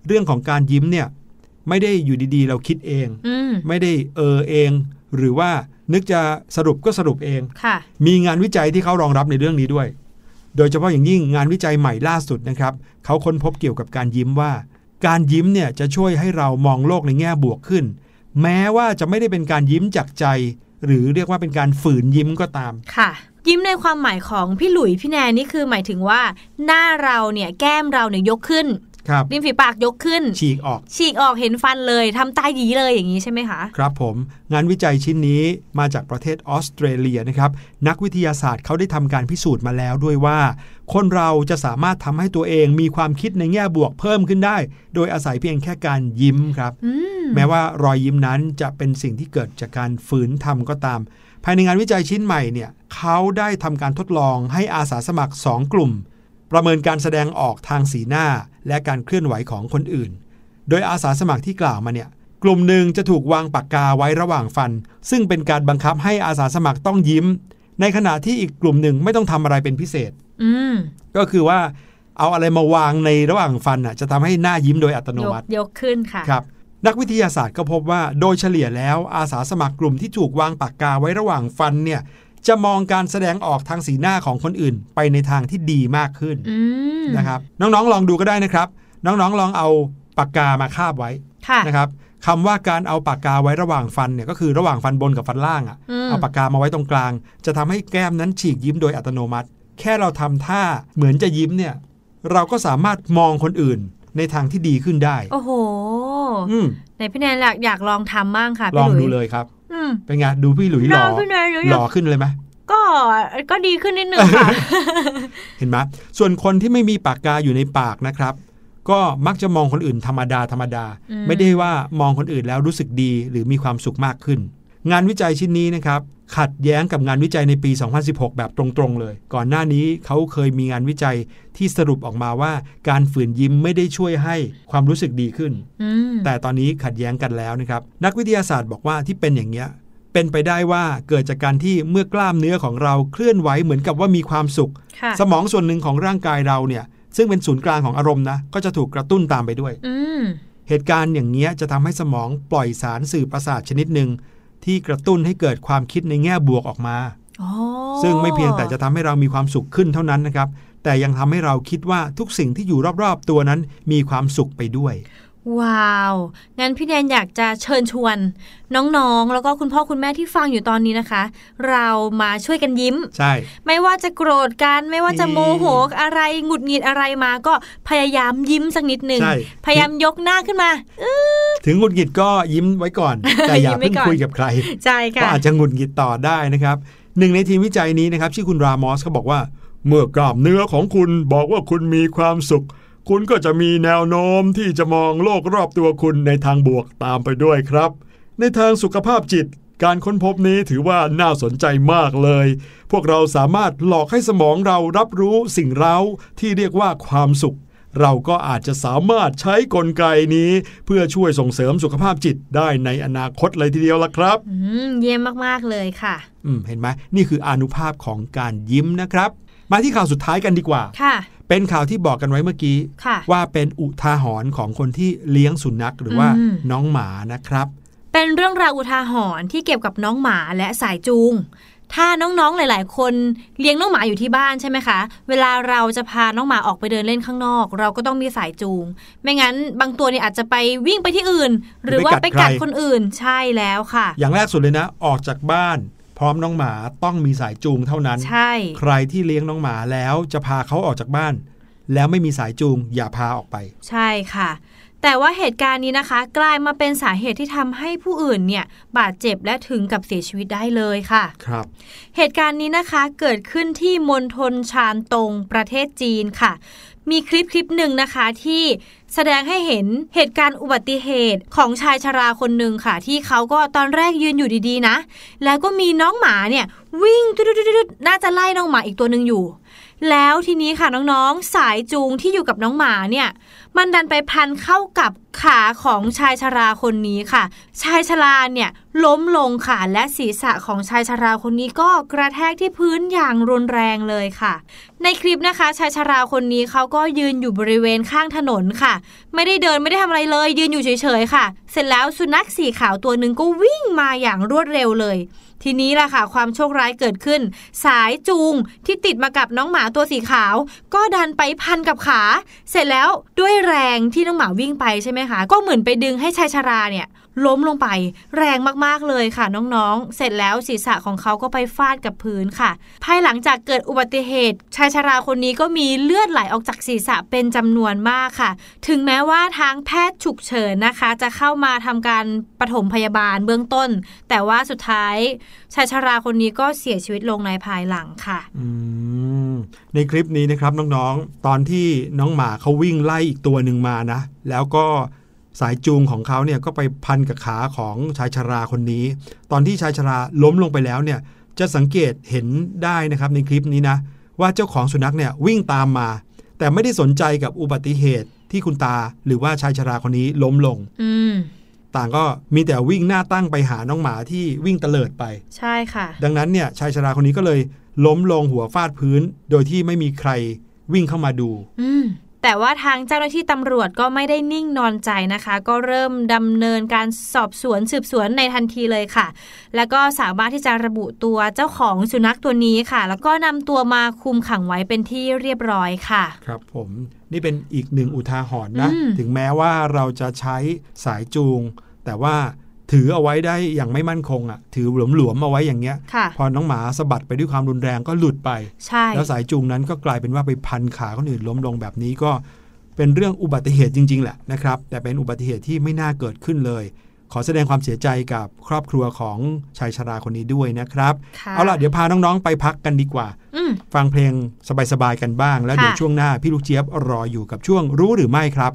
เรื่องของการยิ้มเนี่ยไม่ได้อยู่ดีๆ เราคิดเองอืมไม่ได้เออเอง หรือว่านึกจะสรุปก็สรุปเองค่ะมีงานวิจัยที่เขารองรับในเรื่องนี้ด้วย โดยเฉพาะอย่างยิ่งงานวิจัยใหม่ล่าสุดนะครับเขาค้นพบเกี่ยวกับการยิ้มว่า การยิ้มเนี่ยจะช่วยให้เรามองโลกในแง่บวกขึ้น แม้ว่าจะไม่ได้เป็นการยิ้มจากใจ หรือเรียกว่าเป็นการฝืนยิ้มก็ตามค่ะ ยิ้มในความหมายของพี่หลุยพี่แนนนี่คือหมายถึงว่า หน้าเราเนี่ยแก้มเราเนี่ยยกขึ้นครับริมฝีปากยกขึ้น ฉีกออก ฉีกออกเห็นฟันเลยทำตาหยีเลยอย่างนี้ใช่ไหมคะ ครับผม งานวิจัยชิ้นนี้มาจากประเทศออสเตรเลียนะครับ นักวิทยาศาสตร์เขาได้ทำการพิสูจน์มาแล้วด้วยว่า คนเราจะสามารถทำให้ตัวเองมีความคิดในแง่บวกเพิ่มขึ้นได้ โดยอาศัยเพียงแค่การยิ้มครับ อืม แม้ว่ารอยยิ้มนั้นจะเป็นสิ่งที่เกิดจากการฝืนทำก็ตาม ภายในงานวิจัยชิ้นใหม่เนี่ยเขาได้ทำการทดลองให้อาสาสมัคร 2 กลุ่ม ประเมินการแสดงออกทางสีหน้า และการเคลื่อนไหวของคนอื่น โดยอาสาสมัครที่กล่าวมาเนี่ยกลุ่มหนึ่งจะถูกวางปากกาไว้ระหว่างฟัน ซึ่งเป็นการบังคับให้อาสาสมัครต้องยิ้ม ในขณะที่อีกกลุ่มหนึ่งไม่ต้องทำอะไรเป็นพิเศษอืมก็คือว่าเอาอะไรมาวางในระหว่างฟันน่ะจะทำให้หน้ายิ้มโดยอัตโนยกมัติยกขึ้นค่ะครับ นักวิทยาศาสตร์ก็พบว่าโดยเฉลี่ยแล้วอาสาสมัครกลุ่มที่ถูกวางปากกาไว้ระหว่างฟันเนี่ยจะมองการแสดงออกทางสีหน้าของคนอื่น ไปในทางที่ดีมากขึ้นอืมนะครับน้องๆลองดูก็ได้นะครับ น้องๆลองเอาปากกามาคาบไว้ค่ะนะครับคำว่าการเอาปากกาไว้ระหว่างฟันเนี่ยก็คือระหว่างฟันบนกับฟันล่างอะอืมเอาปากกามาไว้ตรงกลาง จะทำให้แก้มนั้นฉีกยิ้มโดยอัตโนมัติ แค่เราทำท่าเหมือนจะยิ้มเนี่ยเราก็สามารถมองคนอื่น ในทางที่ดีขึ้นได้ โอ้โหอืมไหนพี่แนนอยากอยากลองทำบ้างค่ะลพี่องหลุยดูเลยครับ อืมเป็นไงดูพี่หลุยหล่อน้องพี่แนนหนูหอยาล่อกขึ้นเลยไหมก็ก็ดีขึ้นนิดนึงค่ะ เห็นไหมส่วนคนที่ไม่มีปากกาอยู่ในปากนะครับ ก็มักจะมองคนอื่นธรรมดาธรรมดาอืมไม่ได้ว่ามองคนอื่นแล้วรู้สึกดีหรือมีความสุขมากขึ้น งานวิจัยชิ้นนี้นะครับ ขัดแย้งกับงานวิจัยในปี 2016 แบบตรงๆเลย ก่อนหน้านี้เขาเคยมีงานวิจัยที่สรุปออกมาว่า การฝืนยิ้มไม่ได้ช่วยให้ความรู้สึกดีขึ้นอืมแต่ตอนนี้ขัดแย้งกันแล้วนะครับ นักวิทยาศาสตร์บอกว่าที่เป็นอย่างเนี้ยเป็นไปได้ว่าเกิดจากการที่เมื่อกล้ามเนื้อของเราเคลื่อนไหวเหมือนกับว่ามีความสุขค่ะสมองส่วนหนึ่งของร่างกายเราเนี่ย ซึ่งเป็นศูนย์กลางของอารมณ์นะก็จะถูกกระตุ้นตามไปด้วยอืมเหตุการณ์อย่างเงี้ยจะทำให้สมองปล่อยสารสื่อประสาทชนิดหนึ่ง ที่กระตุ้นให้เกิดความคิดในแง่บวกออกมาอ๋อซึ่งไม่เพียงแต่จะทำให้เรามีความสุขขึ้นเท่านั้นนะครับ แต่ยังทำให้เราคิดว่าทุกสิ่งที่อยู่รอบๆตัวนั้นมีความสุขไปด้วย ว้าว งั้นพี่แนนอยากจะเชิญชวนน้องๆ แล้วก็คุณพ่อคุณแม่ที่ฟังอยู่ตอนนี้นะคะ เรามาช่วยกันยิ้ม ใช่ ไม่ว่าจะโกรธกัน ไม่ว่าจะนี่โมโหอะไร หงุดหงิดอะไรมา ก็พยายามยิ้มสักนิดหนึ่งใช่พยายามยกหน้าขึ้นมา ถึงหงุดหงิดก็ยิ้มไว้ก่อน แต่อย่ายิ้มไว้เพิ่งก่อนคุยกับใคร ใช่ก็ค่ะอาจจะหงุดหงิดต่อได้นะครับ หนึ่งในทีมวิจัยนี้นะครับชื่อคุณรามอสเขาบอกว่า เมื่อกล้ามเนื้อของคุณบอกว่าคุณมีความสุข คุณก็จะมีแนวโน้มที่จะมองโลกรอบตัวคุณในทางบวกตามไปด้วยครับ ในทางสุขภาพจิต การค้นพบนี้ถือว่าน่าสนใจมากเลย พวกเราสามารถหลอกให้สมองเรารับรู้สิ่งเร้าที่เรียกว่าความสุข เราก็อาจจะสามารถใช้กลไกนี้ เพื่อช่วยส่งเสริมสุขภาพจิตได้ในอนาคตเลยทีเดียวละครับอืมเยี่ยมมากๆเลยค่ะอืมเห็นไหมนี่คืออานุภาพของการยิ้มนะครับ มาที่ข่าวสุดท้ายกันดีกว่าค่ะ เป็นข่าวที่บอกกันไว้เมื่อกี้ค่ะว่าเป็นอุทาหรณ์ของคนที่เลี้ยงสุนัขหรือว่าอืมน้องหมานะครับ เป็นเรื่องราวอุทาหรณ์ที่เกี่ยวกับน้องหมาและสายจูง ถ้าน้องๆหลาย ๆ คนเลี้ยงน้องหมาอยู่ที่บ้านใช่ไหมคะ เวลาเราจะพาน้องหมาออกไปเดินเล่นข้างนอก เราก็ต้องมีสายจูง ไม่งั้นบางตัวเนี่ยอาจจะไปวิ่งไปที่อื่น หรือว่าไปกัดคนอื่นใช่แล้วค่ะ อย่างแรกสุดเลยนะ ออกจากบ้าน พร้อมน้องหมาต้องมีสายจูงเท่านั้น ใช่ ใครที่เลี้ยงน้องหมาแล้วจะพาเขาออกจากบ้าน แล้วไม่มีสายจูงอย่าพาออกไป ใช่ค่ะ แต่ว่าเหตุการณ์นี้นะคะ กลายมาเป็นสาเหตุที่ทำให้ผู้อื่นเนี่ยบาดเจ็บและถึงกับเสียชีวิตได้เลยค่ะ ครับ เหตุการณ์นี้นะคะเกิดขึ้นที่มณฑลชานตงประเทศจีนค่ะ มีคลิปคลิปหนึ่งนะคะที่แสดงให้เห็นเหตุการณ์อุบัติเหตุของชายชราคนหนึ่งค่ะ ที่เขาก็ตอนแรกยืนอยู่ดีๆนะ แล้วก็มีน้องหมาเนี่ยวิ่งดุดๆน่าจะไล่น้องหมาอีกตัวหนึ่งอยู่ แล้วทีนี้ค่ะน้องๆ สายจูงที่อยู่กับน้องหมาเนี่ย มันดันไปพันเข้ากับขาของชายชราคนนี้ค่ะ ชายชราเนี่ยล้มลงค่ะและศีรษะของชายชราคนนี้ก็กระแทกที่พื้นอย่างรุนแรงเลยค่ะ ในคลิปนะคะ ชายชราคนนี้เขาก็ยืนอยู่บริเวณข้างถนนค่ะ ไม่ได้เดินไม่ได้ทำอะไรเลย ยืนอยู่เฉยๆค่ะ เสร็จแล้วสุนัขสีขาวตัวหนึ่งก็วิ่งมาอย่างรวดเร็วเลย ทีนี้ล่ะค่ะ ความโชคร้ายเกิดขึ้น สายจูงที่ติดมากับน้องหมาตัวสีขาว ก็ดันไปพันกับขา เสร็จแล้วด้วยแรงที่น้องหมาวิ่งไปใช่ไหมคะก็เหมือนไปดึงให้ชายชราเนี่ย ล้มลงไป แรงมากๆเลยค่ะน้องๆ เสร็จแล้วศีรษะของเขาก็ไปฟาดกับพื้นค่ะ ภายหลังจากเกิดอุบัติเหตุ ชายชราคนนี้ก็มีเลือดไหลออกจากศีรษะเป็นจำนวนมากค่ะ ถึงแม้ว่าทางแพทย์ฉุกเฉินนะคะ จะเข้ามาทำการปฐมพยาบาลเบื้องต้น แต่ว่าสุดท้าย ชายชราคนนี้ก็เสียชีวิตลงในภายหลังค่ะในคลิปนี้นะครับน้องๆ ตอนที่น้องหมาเขาวิ่งไล่อีกตัวหนึ่งมานะ แล้วก็ สายจูงของเขาเนี่ยก็ไปพันกับขาของชายชราคนนี้ ตอนที่ชายชราล้มลงไปแล้วเนี่ยจะสังเกตเห็นได้นะครับในคลิปนี้นะว่าเจ้าของสุนัขเนี่ยวิ่งตามมา แต่ไม่ได้สนใจกับอุบัติเหตุที่คุณตาหรือว่าชายชราคนนี้ล้มลงอืมต่างก็มีแต่วิ่งหน้าตั้งไปหาน้องหมาที่วิ่งเตลิดไป ใช่ค่ะ ดังนั้นเนี่ยชายชราคนนี้ก็เลยล้มลงหัวฟาดพื้น โดยที่ไม่มีใครวิ่งเข้ามาดูอืม แต่ว่าทางเจ้าหน้าที่ตำรวจก็ไม่ได้นิ่งนอนใจนะคะ ก็เริ่มดำเนินการสอบสวนสืบสวนในทันทีเลยค่ะ แล้วก็สามารถที่จะระบุตัวเจ้าของสุนัขตัวนี้ค่ะ แล้วก็นำตัวมาคุมขังไว้เป็นที่เรียบร้อยค่ะ ครับผมนี่เป็นอีกหนึ่งอุทาหรณ์นะอืมถึงแม้ว่าเราจะใช้สายจูง แต่ว่า ถือเอาไว้ได้อย่างไม่มั่นคงอะถือหลวมๆเอาไว้อย่างเงี้ย พอน้องหมาสะบัดไปด้วยความรุนแรงก็หลุดไป แล้วสายจูงนั้นก็กลายเป็นว่าไปพันขาคนอื่นล้มลงแบบนี้ก็เป็นเรื่องอุบัติเหตุจริง ๆ แหละนะครับ แต่เป็นอุบัติเหตุที่ไม่น่าเกิดขึ้นเลย ขอแสดงความเสียใจกับครอบครัวของชายชราคนนี้ด้วยนะครับ เอาล่ะเดี๋ยวพาน้องๆไปพักกันดีกว่า ฟังเพลงสบายๆกันบ้าง แล้วเดี๋ยวช่วงหน้าพี่ลูกเจี๊ยบรออยู่กับช่วงรู้หรือไม่ครับ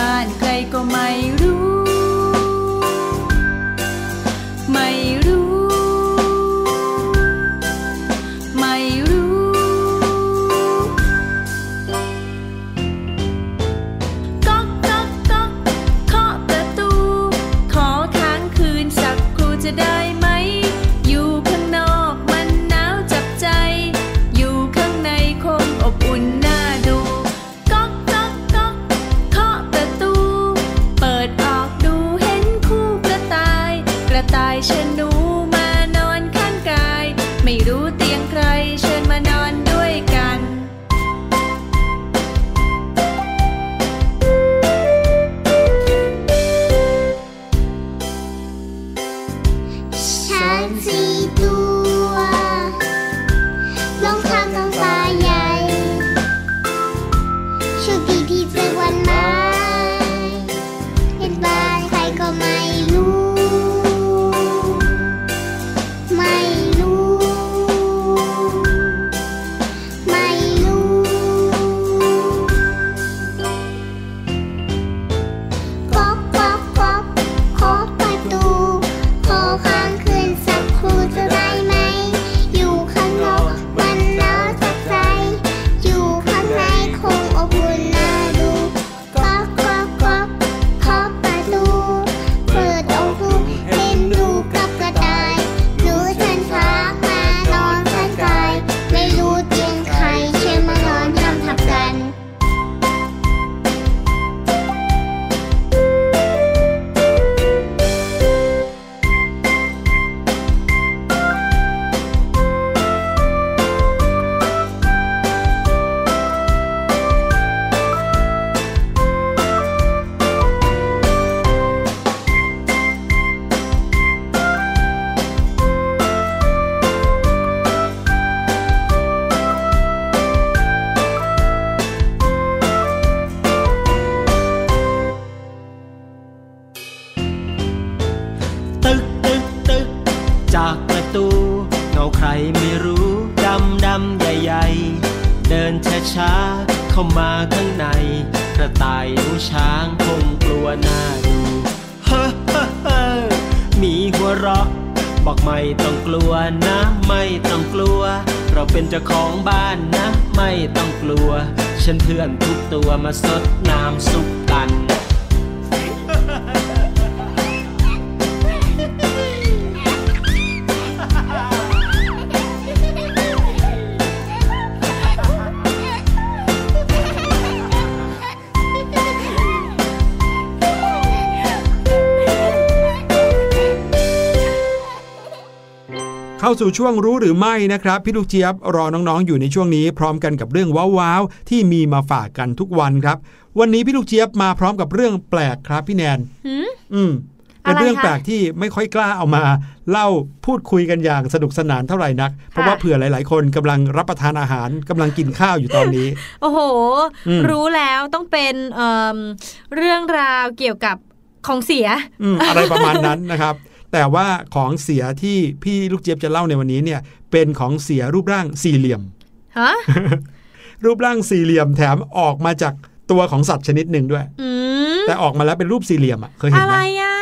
้านใครก็ไม่รู้ ช่วงรู้หรือไม่นะครับ พี่ลูกเจี๊ยบรอน้องๆ อยู่ในช่วงนี้พร้อมกันกับเรื่องว้าวๆที่มีมาฝากกันทุกวันครับ วันนี้พี่ลูกเจี๊ยบมาพร้อมกับเรื่องแปลกครับพี่แนนหืมอืมเป็นอะไรเรื่องคะแปลกที่ไม่ค่อยกล้าเอามา เล่าพูดคุยกันอย่างสนุกสนานเท่าไหร่นัก เพราะว่าเผื่อหลาย ๆ คนกำลังรับประทานอาหารกำลังกินข้าวอยู่ตอนนี้ โอ้โหอืมรู้แล้วต้องเป็นเอิ่มเรื่องราวเกี่ยวกับของเสียอืมอะไรประมาณนั้นนะครับ แต่ว่าของเสียที่พี่ลูกเจี๊ยบจะเล่าในวันนี้เนี่ย เป็นของเสียรูปร่างสี่เหลี่ยมฮะรูปร่างสี่เหลี่ยมแถมออกมาจากตัวของสัตว์ชนิดหนึ่งด้วยอืมแต่ออกมาแล้วเป็นรูปสี่เหลี่ยมอะเคยเห็นอะไหไรมอะ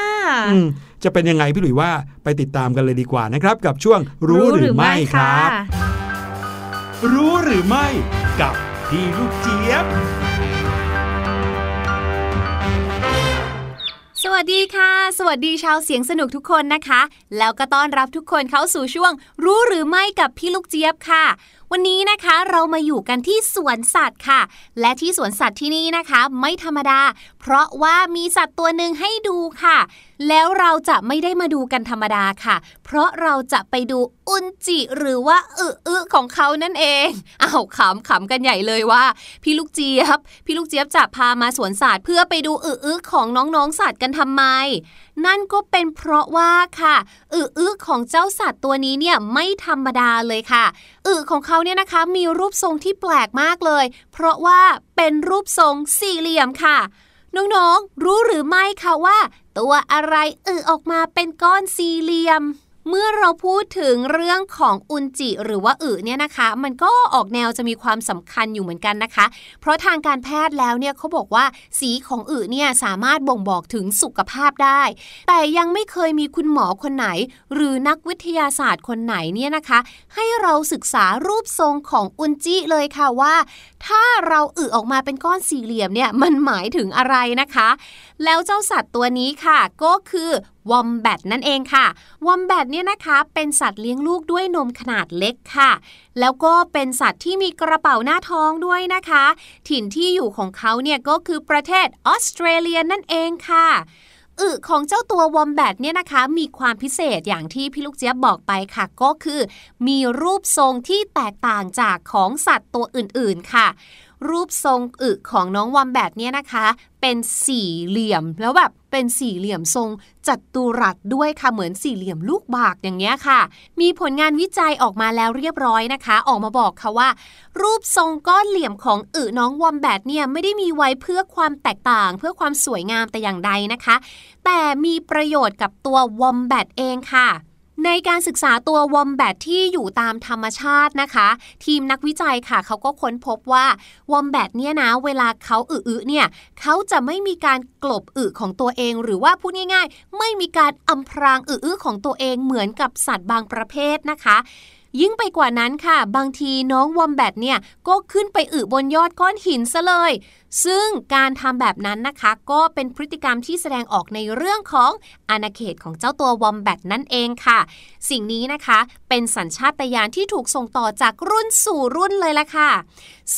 อืมจะเป็นยังไงพี่หลุยว่าไปติดตามกันเลยดีกว่านะครับ กับช่วงรู้หรือไม่ครับ รู้หรือไม่กับพี่ลูกเจี๊ยบ ดีค่ะ สวัสดีชาวเสียงสนุกทุกคนนะคะ แล้วก็ต้อนรับทุกคนเข้าสู่ช่วง รู้หรือไม่กับพี่ลูกเจี๊ยบค่ะวันนี้นะคะเรามาอยู่กันที่สวนสัตว์ค่ะ และที่สวนสัตว์ที่นี่นะคะ ไม่ธรรมดา เพราะว่ามีสัตว์ตัวหนึ่งให้ดูค่ะ แล้วเราจะไม่ได้มาดูกันธรรมดาค่ะ เพราะเราจะไปดูอุนจิหรือว่าอึอึของเขานั่นเองเอ้าวขำขำกันใหญ่เลยว่า พี่ลูกเจี๊ยบ พี่ลูกเจี๊ยบจะพามาสวนสัตว์เพื่อไปดูอึอึของน้องๆสัตว์กันทำไม นั่นก็เป็นเพราะว่าค่ะอึอึของเจ้าสัตว์ตัวนี้เนี่ยไม่ธรรมดาเลยค่ะอึของเขาเนี่ยนะคะมีรูปทรงที่แปลกมากเลย เพราะว่าเป็นรูปทรงสี่เหลี่ยมค่ะน้องๆรู้หรือไม่คะว่า ตัวอะไรอึออกมาเป็นก้อนสี่เหลี่ยม เมื่อเราพูดถึงเรื่องของอุนจิหรือว่าอึเนี่ยนะคะ มันก็ออกแนวจะมีความสำคัญอยู่เหมือนกันนะคะ เพราะทางการแพทย์แล้วเนี่ยเขาบอกว่าสีของอึเนี่ยสามารถบ่งบอกถึงสุขภาพได้ แต่ยังไม่เคยมีคุณหมอคนไหน หรือนักวิทยาศาสตร์คนไหนเนี่ยนะคะ ให้เราศึกษารูปทรงของอุนจิเลยค่ะว่า ถ้าเราอึออกมาเป็นก้อนสี่เหลี่ยมเนี่ยมันหมายถึงอะไรนะคะ แล้วเจ้าสัตว์ตัวนี้ค่ะ ก็คือ วอมแบตนั่นเองค่ะ วอมแบตเนี่ยนะคะเป็นสัตว์เลี้ยงลูกด้วยนมขนาดเล็กค่ะ แล้วก็เป็นสัตว์ที่มีกระเป๋าหน้าท้องด้วยนะคะ ถิ่นที่อยู่ของเขาเนี่ยก็คือประเทศออสเตรเลียนั่นเองค่ะอึของเจ้าตัววอมแบตเนี่ยนะคะ มีความพิเศษอย่างที่พี่ลูกเจี๊ยบบอกไปค่ะ ก็คือ มีรูปทรงที่แตกต่างจากของสัตว์ตัวอื่นๆค่ะ รูปทรงอึของน้องวอมแบตเนี่ยนะคะ เป็นสี่เหลี่ยมแล้วแบบเป็นสี่เหลี่ยมทรงจัตุรัสด้วยค่ะเหมือนสี่เหลี่ยมลูกบากอย่างเงี้ยค่ะ มีผลงานวิจัยออกมาแล้วเรียบร้อยนะคะ ออกมาบอกค่ะว่า รูปทรงก้อนเหลี่ยมของอึน้องวอมแบตเนี่ยไม่ได้มีไว้เพื่อความแตกต่าง เพื่อความสวยงามแต่อย่างใดนะคะ แต่มีประโยชน์กับตัววอมแบตเองค่ะ ในการศึกษาตัววอมแบตที่อยู่ตามธรรมชาตินะคะ ทีมนักวิจัยค่ะเขาก็ค้นพบว่าวอมแบตเนี่ยนะ เวลาเขาอึอึเนี่ยเขาจะไม่มีการกลบอึของตัวเอง หรือว่าพูดง่าย ๆ ไม่มีการอำพรางอึอึของตัวเองเหมือนกับสัตว์บางประเภทนะคะ ยิ่งไปกว่านั้นค่ะ บางทีน้องวอมแบตเนี่ยก็ขึ้นไปอึบนยอดก้อนหินซะเลย ซึ่งการทำแบบนั้นนะคะ ก็เป็นพฤติกรรมที่แสดงออกในเรื่องของอาณาเขตของเจ้าตัววอมแบตนั่นเองค่ะ สิ่งนี้นะคะเป็นสัญชาตญาณที่ถูกส่งต่อจากรุ่นสู่รุ่นเลยละค่ะ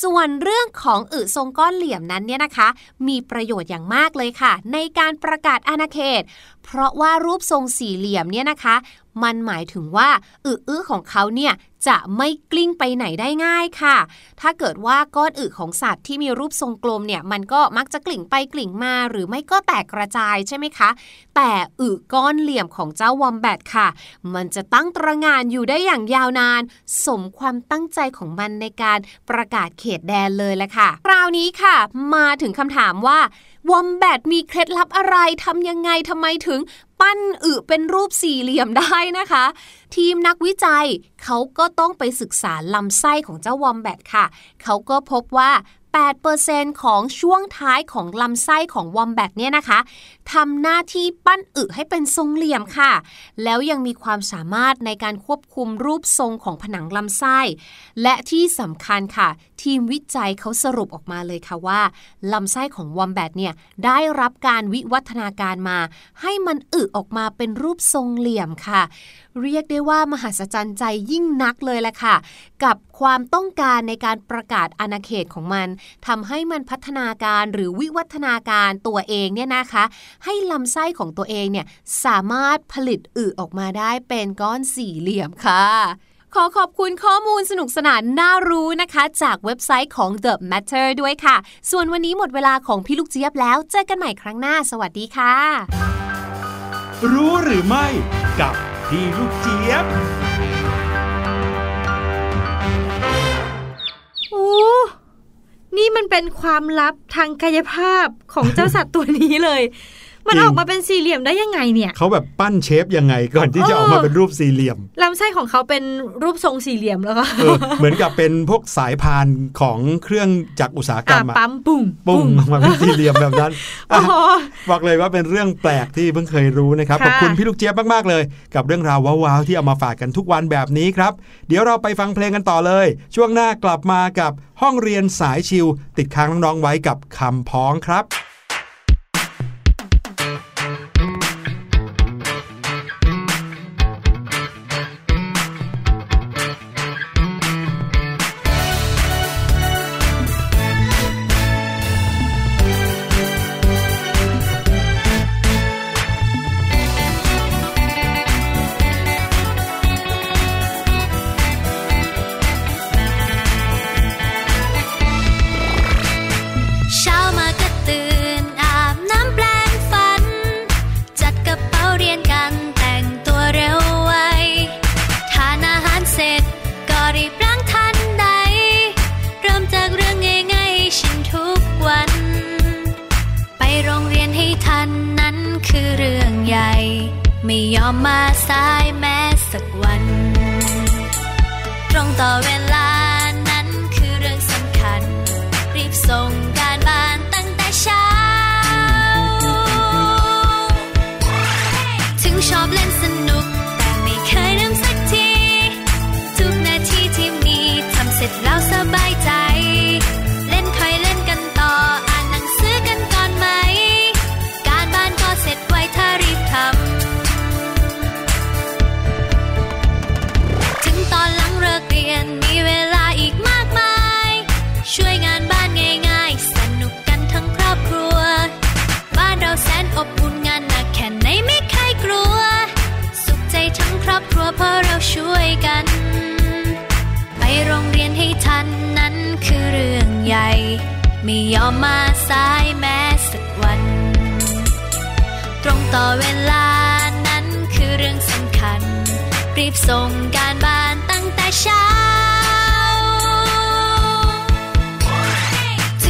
ส่วนเรื่องของอึทรงก้อนเหลี่ยมนั้นเนี่ยนะคะ มีประโยชน์อย่างมากเลยค่ะ ในการประกาศอาณาเขต เพราะว่ารูปทรงสี่เหลี่ยมเนี่ยนะคะ มันหมายถึงว่าอึอึของเขาเนี่ยจะไม่กลิ้งไปไหนได้ง่ายค่ะ ถ้าเกิดว่าก้อนอึของสัตว์ที่มีรูปทรงกลมเนี่ยมันก็มักจะกลิ่งไปกลิ่งมา หรือไม่ก็แตกกระจายใช่ไหมคะ แต่อึก้อนเหลี่ยมของเจ้าวอมแบตค่ะ มันจะตั้งตระงานอยู่ได้อย่างยาวนาน สมความตั้งใจของมันในการประกาศเขตแดนเลยแหละค่ะ คราวนี้ค่ะ มาถึงคำถามว่า วอมแบตมีเคล็ดลับอะไรทำยังไงทำไมถึงปั้นอึเป็นรูปสี่เหลี่ยมได้นะคะ ทีมนักวิจัยเขาก็ต้องไปศึกษาลำไส้ของเจ้าวอมแบตค่ะ เขาก็พบว่า 8%ของช่วงท้ายของลำไส้ของวอมแบตเนี่ยนะคะทำหน้าที่ปั้นอึให้เป็นทรงเหลี่ยมค่ะ แล้วยังมีความสามารถในการควบคุมรูปทรงของผนังลำไส้ และที่สำคัญค่ะทีมวิจัยเขาสรุปออกมาเลยค่ะว่าลำไส้ของวอมแบตเนี่ยได้รับการวิวัฒนาการมา ให้มันอึออกมาเป็นรูปทรงเหลี่ยมค่ะ เรียกได้ว่ามหัศจรรย์ใจยิ่งนักเลยแหละค่ะ กับความต้องการในการประกาศอาณาเขตของมันทำให้มันพัฒนาการหรือวิวัฒนาการตัวเองเนี่ยนะคะ ให้ลำไส้ของตัวเองเนี่ยสามารถผลิตอึออกมาได้เป็นก้อนสี่เหลี่ยมค่ะ ขอขอบคุณข้อมูลสนุกสนานน่ารู้นะคะ จากเว็บไซต์ของ The Matter ด้วยค่ะ ส่วนวันนี้หมดเวลาของพี่ลูกเจี๊ยบแล้ว เจอกันใหม่ครั้งหน้า สวัสดีค่ะ รู้หรือไม่กับพี่ลูกเจี๊ยบโอ้นี่มันเป็นความลับทางกายภาพของเจ้าสัตว์ตัวนี้เลย มันจริงออกมาเป็นสี่เหลี่ยมได้ยังไงเนี่ยเขาแบบปั้นเชฟยังไงก่อนที่จะเออออกมาเป็นรูปสี่เหลี่ยมลำไส้ของเขาเป็นรูปทรงสี่เหลี่ยมแล้วก็เออเหมือนกับเป็นพวกสายพานของเครื่องจักรอุตสาหกรอะรมอะปั๊มปุ่งปุ้งออกมาเป็นสี่เหลี่ยมแบบนั้นโอ้อะโหบอกเลยว่าเป็นเรื่องแปลกที่เพิ่งเคยรู้นะครับค่ะขอบคุณพี่ลูกเจี๊ยบมากๆเลย กับเรื่องราวว้าวๆที่เอามาฝากกันทุกวันแบบนี้ครับ เดี๋ยวเราไปฟังเพลงกันต่อเลย ช่วงหน้ากลับมากับห้องเรียนสายชิวติดค้างน้องๆไว้กับคำพ้องครับ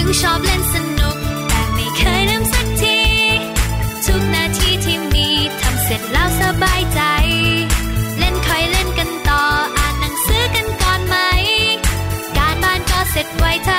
ถึงชอบเล่นสนุก แต่ไม่เคยลืมสักที ทุกนาทีที่มีทำเสร็จแล้วสบายใจ เล่นค่อยเล่นกันต่อ อ่านหนังสือกันก่อนไหม การบ้านก็เสร็จไวเธอ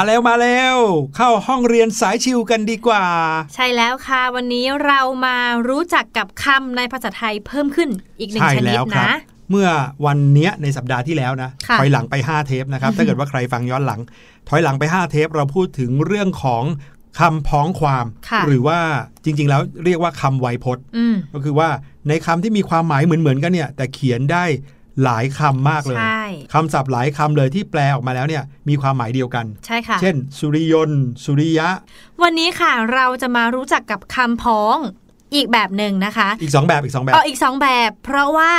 มาแล้วมาแล้ว เข้าห้องเรียนสายชิวกันดีกว่า ใช่แล้วค่ะ วันนี้เรามารู้จักกับคำในภาษาไทยเพิ่มขึ้นอีกหนึ่งใช่ชนิดแล้วครับนะเมื่อวันเนี้ยในสัปดาห์ที่แล้วนะค่ะถอยหลังไป 5 เทปนะครับ ถ้าเกิดว่าใครฟังย้อนหลัง ถอยหลังไป 5 เทป เราพูดถึงเรื่องของคำพ้องความค่ะหรือว่าจริง ๆ แล้วเรียกว่าคำไวยพจน์อืมก็คือว่าในคำที่มีความหมายเหมือนๆกันเนี่ย แต่เขียนได้ หลายคำมากเลยใช่คำศัพท์หลายคำเลยที่แปลออกมาแล้วเนี่ยมีความหมายเดียวกัน ใช่ค่ะ เช่น สุริยนต์สุริยะ วันนี้ค่ะเราจะมารู้จักกับคำพ้องอีกแบบหนึ่งนะคะ อีก 2 แบบอีก 2 แบบเอาอีกสองแบบ เพราะว่า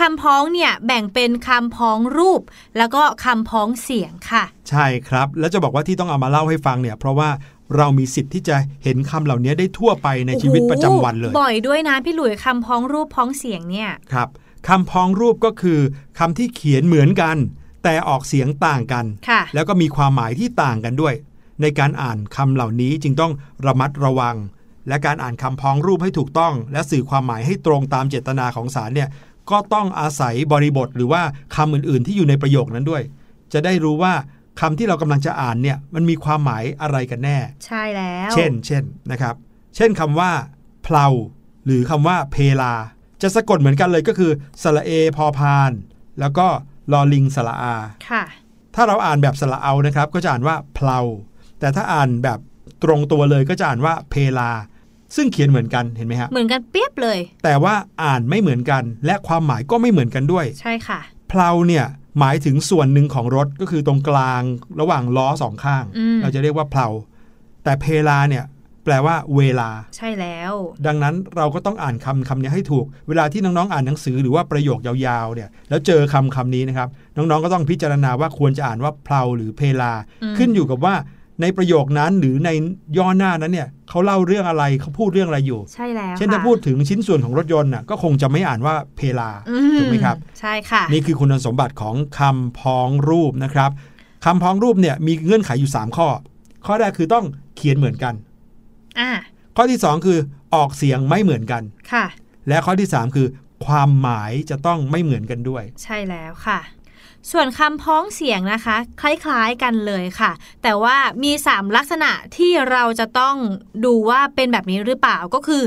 คำพ้องเนี่ยแบ่งเป็นคำพ้องรูป แล้วก็คำพ้องเสียงค่ะ ใช่ครับ แล้วจะบอกว่าที่ต้องเอามาเล่าให้ฟังเนี่ย เพราะว่าเรามีสิทธิ์ที่จะเห็นคำเหล่านี้ได้ทั่วไปในชีวิตประจำวันเลยโอ้โหบ่อยด้วยนะพี่หลุยคำพ้องรูปพ้องเสียงเนี่ยครับ คำพ้องรูปก็คือคำที่เขียนเหมือนกัน แต่ออกเสียงต่างกันค่ะแล้วก็มีความหมายที่ต่างกันด้วย ในการอ่านคำเหล่านี้จึงต้องระมัดระวัง และการอ่านคำพ้องรูปให้ถูกต้อง และสื่อความหมายให้ตรงตามเจตนาของสารเนี่ยก็ต้องอาศัยบริบทหรือว่าคำอื่นๆ ที่อยู่ในประโยคนั้นด้วย จะได้รู้ว่าคำที่เรากำลังจะอ่านเนี่ยมันมีความหมายอะไรกันแน่ ใช่แล้ว เช่น เช่นนะครับ เช่นคำว่าเพลาหรือคำว่าเพลา จะสะกดเหมือนกันเลยก็คือสระเอพอพาน แล้วก็ลอลิงสระอาค่ะ ถ้าเราอ่านแบบสระเอานะครับ ก็จะอ่านว่าเพลาแต่ถ้าอ่านแบบตรงตัวเลยก็จะอ่านว่าเพลา ซึ่งเขียนเหมือนกันเห็นไหมฮะเหมือนกันเปียบเลย แต่ว่าอ่านไม่เหมือนกัน และความหมายก็ไม่เหมือนกันด้วย ใช่ค่ะเพลาเนี่ยหมายถึงส่วนหนึ่งของรถก็คือตรงกลางระหว่างล้อสองข้างอืมเราจะเรียกว่าเพลาแต่เพลาเนี่ย แปลว่าเวลา ใช่แล้ว ดังนั้นเราก็ต้องอ่านคำคำนี้ให้ถูก เวลาที่น้องๆอ่านหนังสือหรือว่าประโยคยาวๆเนี่ยแล้วเจอคำคำนี้นะครับ น้องๆก็ต้องพิจารณาว่าควรจะอ่านว่าเพลาหรือเพลาอืมขึ้นอยู่กับว่าในประโยคนั้นหรือในย่อหน้านั้นเนี่ยเขาเล่าเรื่องอะไรเขาพูดเรื่องอะไรอยู่ ใช่แล้วเช่นถ้าค่ะพูดถึงชิ้นส่วนของรถยนต์น่ะก็คงจะไม่อ่านว่าเพลาอืถูกไหมครับ ใช่ค่ะ นี่คือคุณสมบัติของคำพ้องรูปนะครับคำพ้องรูปเนี่ยมีเงื่อนไขอยู่ 3 ข้อ ข้อแรกคือต้องเขียนเหมือนกัน อ่าข้อที่ 2 คือออกเสียงไม่เหมือนกัน ค่ะ และข้อที่ 3 คือ ความหมายจะต้องไม่เหมือนกันด้วย ใช่แล้วค่ะ ส่วนคำพ้องเสียงนะคะ คล้ายๆกันเลยค่ะ แต่ว่ามี 3 ลักษณะที่เราจะต้องดูว่าเป็นแบบนี้หรือเปล่าก็คือ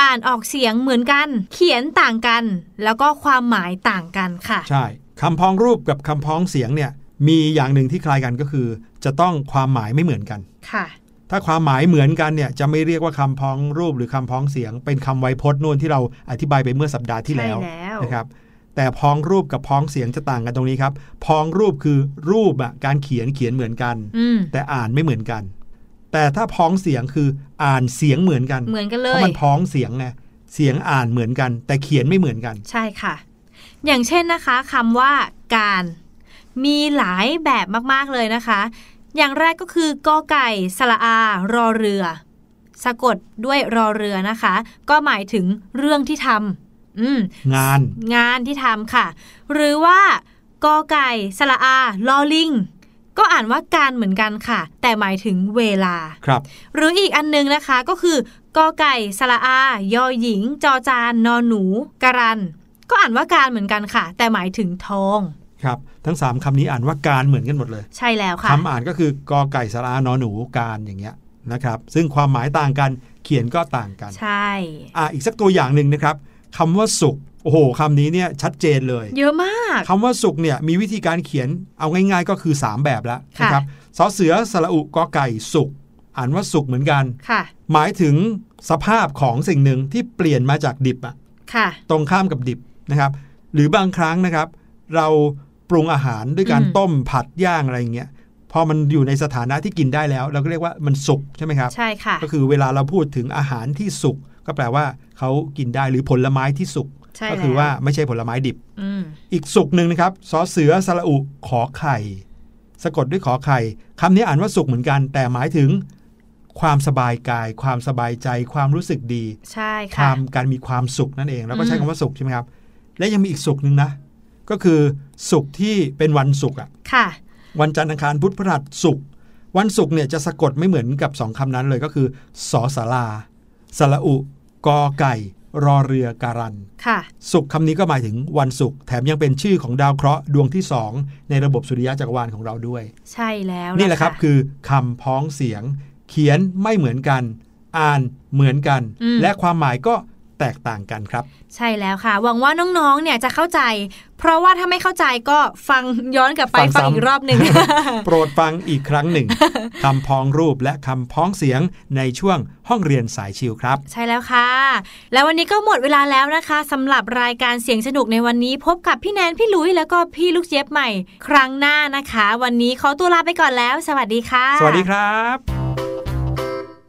อ่านออกเสียงเหมือนกัน เขียนต่างกัน แล้วก็ความหมายต่างกันค่ะ ใช่คำพ้องรูปกับคำพ้องเสียงเนี่ยมีอย่างหนึ่งที่คล้ายกันก็คือ จะต้องความหมายไม่เหมือนกันค่ะ ถ้าความหมายเหมือนกันเนี่ยจะไม่เรียกว่าคำพ้องรูปหรือคำพ้องเสียง เป็นคำไวยพจน์นู่นที่เราอธิบายไปเมื่อสัปดาห์ที่แล้วใช่แล้วนะครับแต่พ้องรูปกับพ้องเสียงจะต่างกันตรงนี้ครับ พ้องรูปคือรูปอะการเขียนเขียนเหมือนกันอืมแต่อ่านไม่เหมือนกัน แต่ถ้าพ้องเสียงคืออ่านเสียงเหมือนกันเหมือนกันเลเพราะยมันพ้องเสียงไงเสียงอ่านเหมือนกัน แต่เขียนไม่เหมือนกัน ใช่ค่ะ อย่างเช่นนะคะคำว่าการมีหลายแบบมากๆเลยนะคะ อย่างแรกก็คือกอไก่สระอา รอเรือ สะกดด้วยรอเรือนะคะ ก็หมายถึงเรื่องที่ทำอืมงาน งานที่ทำค่ะ หรือว่ากอไก่สระอา ลอลิงก็อ่านว่าการเหมือนกันค่ะ แต่หมายถึงเวลาครับ หรืออีกอันนึงนะคะก็คือกอไก่สระอา ยอหญิง จอจานนอหนูการัน ก็อ่านว่าการเหมือนกันค่ะ แต่หมายถึงทอง ครับทั้ง 3คำนี้อ่านว่าการเหมือนกันหมดเลย ใช่แล้วค่ะคำอ่านก็คือกอไก่สระอานอหนูการอย่างเงี้ยนะครับ ซึ่งความหมายต่างกันเขียนก็ต่างกัน ใช่อะอีกสักตัวอย่างหนึ่งนะครับคำว่าสุขโอ้โหคำนี้เนี่ยชัดเจนเลย เยอะมากคำว่าสุขเนี่ยมีวิธีการเขียนเอาง่าย ๆ ก็คือ 3 แบบแล้วค่ะนะครับสอเสือสระอุกอไก่สุขอ่านว่าสุขเหมือนกันค่ะ หมายถึงสภาพของสิ่งหนึ่งที่เปลี่ยนมาจากดิบอะค่ะตรงข้ามกับดิบนะครับ หรือบางครั้งนะครับ เราป รุงอาหารด้วยการอืมต้มผัดย่างอะไรอย่างเงี้ยพอมันอยู่ในสถานะที่กินได้แล้ว เราก็เรียกว่ามันสุกใช่ไหมครับใช่ค่ะก็คือเวลาเราพูดถึงอาหารที่สุกก็แปลว่าเขากินได้หรือผลไม้ที่สุกใช่ก็คือแล้วว่าไม่ใช่ผลไม้ดิบอืมอีกสุกหนึ่งนะครับสอเสือสระอุขอไข่ สะกดด้วยขอไข่คำนี้อ่านว่าสุขเหมือนกัน แต่หมายถึงความสบายกาย ความสบายใจ ความรู้สึกดี ใช่คค่ะวามการมีความสุขนั่นเอง แล้วก็ใช้อืมคำว่าสุขใช่ไหมครับ และยังมีอีกสุขหนึ่งนะ ก็คือสุขที่เป็นวันศุกร์อะค่ะวันจันทร์อังคารพุธพฤหัสศุกร์วันศุกร์เนี่ยจะสะกดไม่เหมือนกับสองคำนั้นเลยก็คือสอสาราสระอุกอไก่ รอเรือการันค่ะศุกร์คำนี้ก็หมายถึงวันศุกร์แถมยังเป็นชื่อของดาวเคราะห์ดวงที่2ในระบบสุริยะจักรวาลของเราด้วย ใช่แล้วนี่แหละครับคือคำพ้องเสียง เขียนไม่เหมือนกัน อ่านเหมือนกัน และความหมายก็ แตกต่างกันครับ ใช่แล้วค่ะ หวังว่าน้องๆ เนี่ยจะเข้าใจ เพราะว่าถ้าไม่เข้าใจก็ฟังย้อนกลับไปฟังฟังซ้ำอีกรอบหนึ่ง โปรดฟังอีกครั้งหนึ่งคำพ้องรูปและคำพ้องเสียงในช่วงห้องเรียนสายชิวครับ ใช่แล้วค่ะ แล้ววันนี้ก็หมดเวลาแล้วนะคะสำหรับรายการเสียงสนุกในวันนี้ พบกับพี่แนนพี่ลุยแล้วก็พี่ลูกเจี๊ยบใหม่ ครั้งหน้านะคะ วันนี้ขอตัวลาไปก่อนแล้ว สวัสดีค่ะ สวัสดีครับ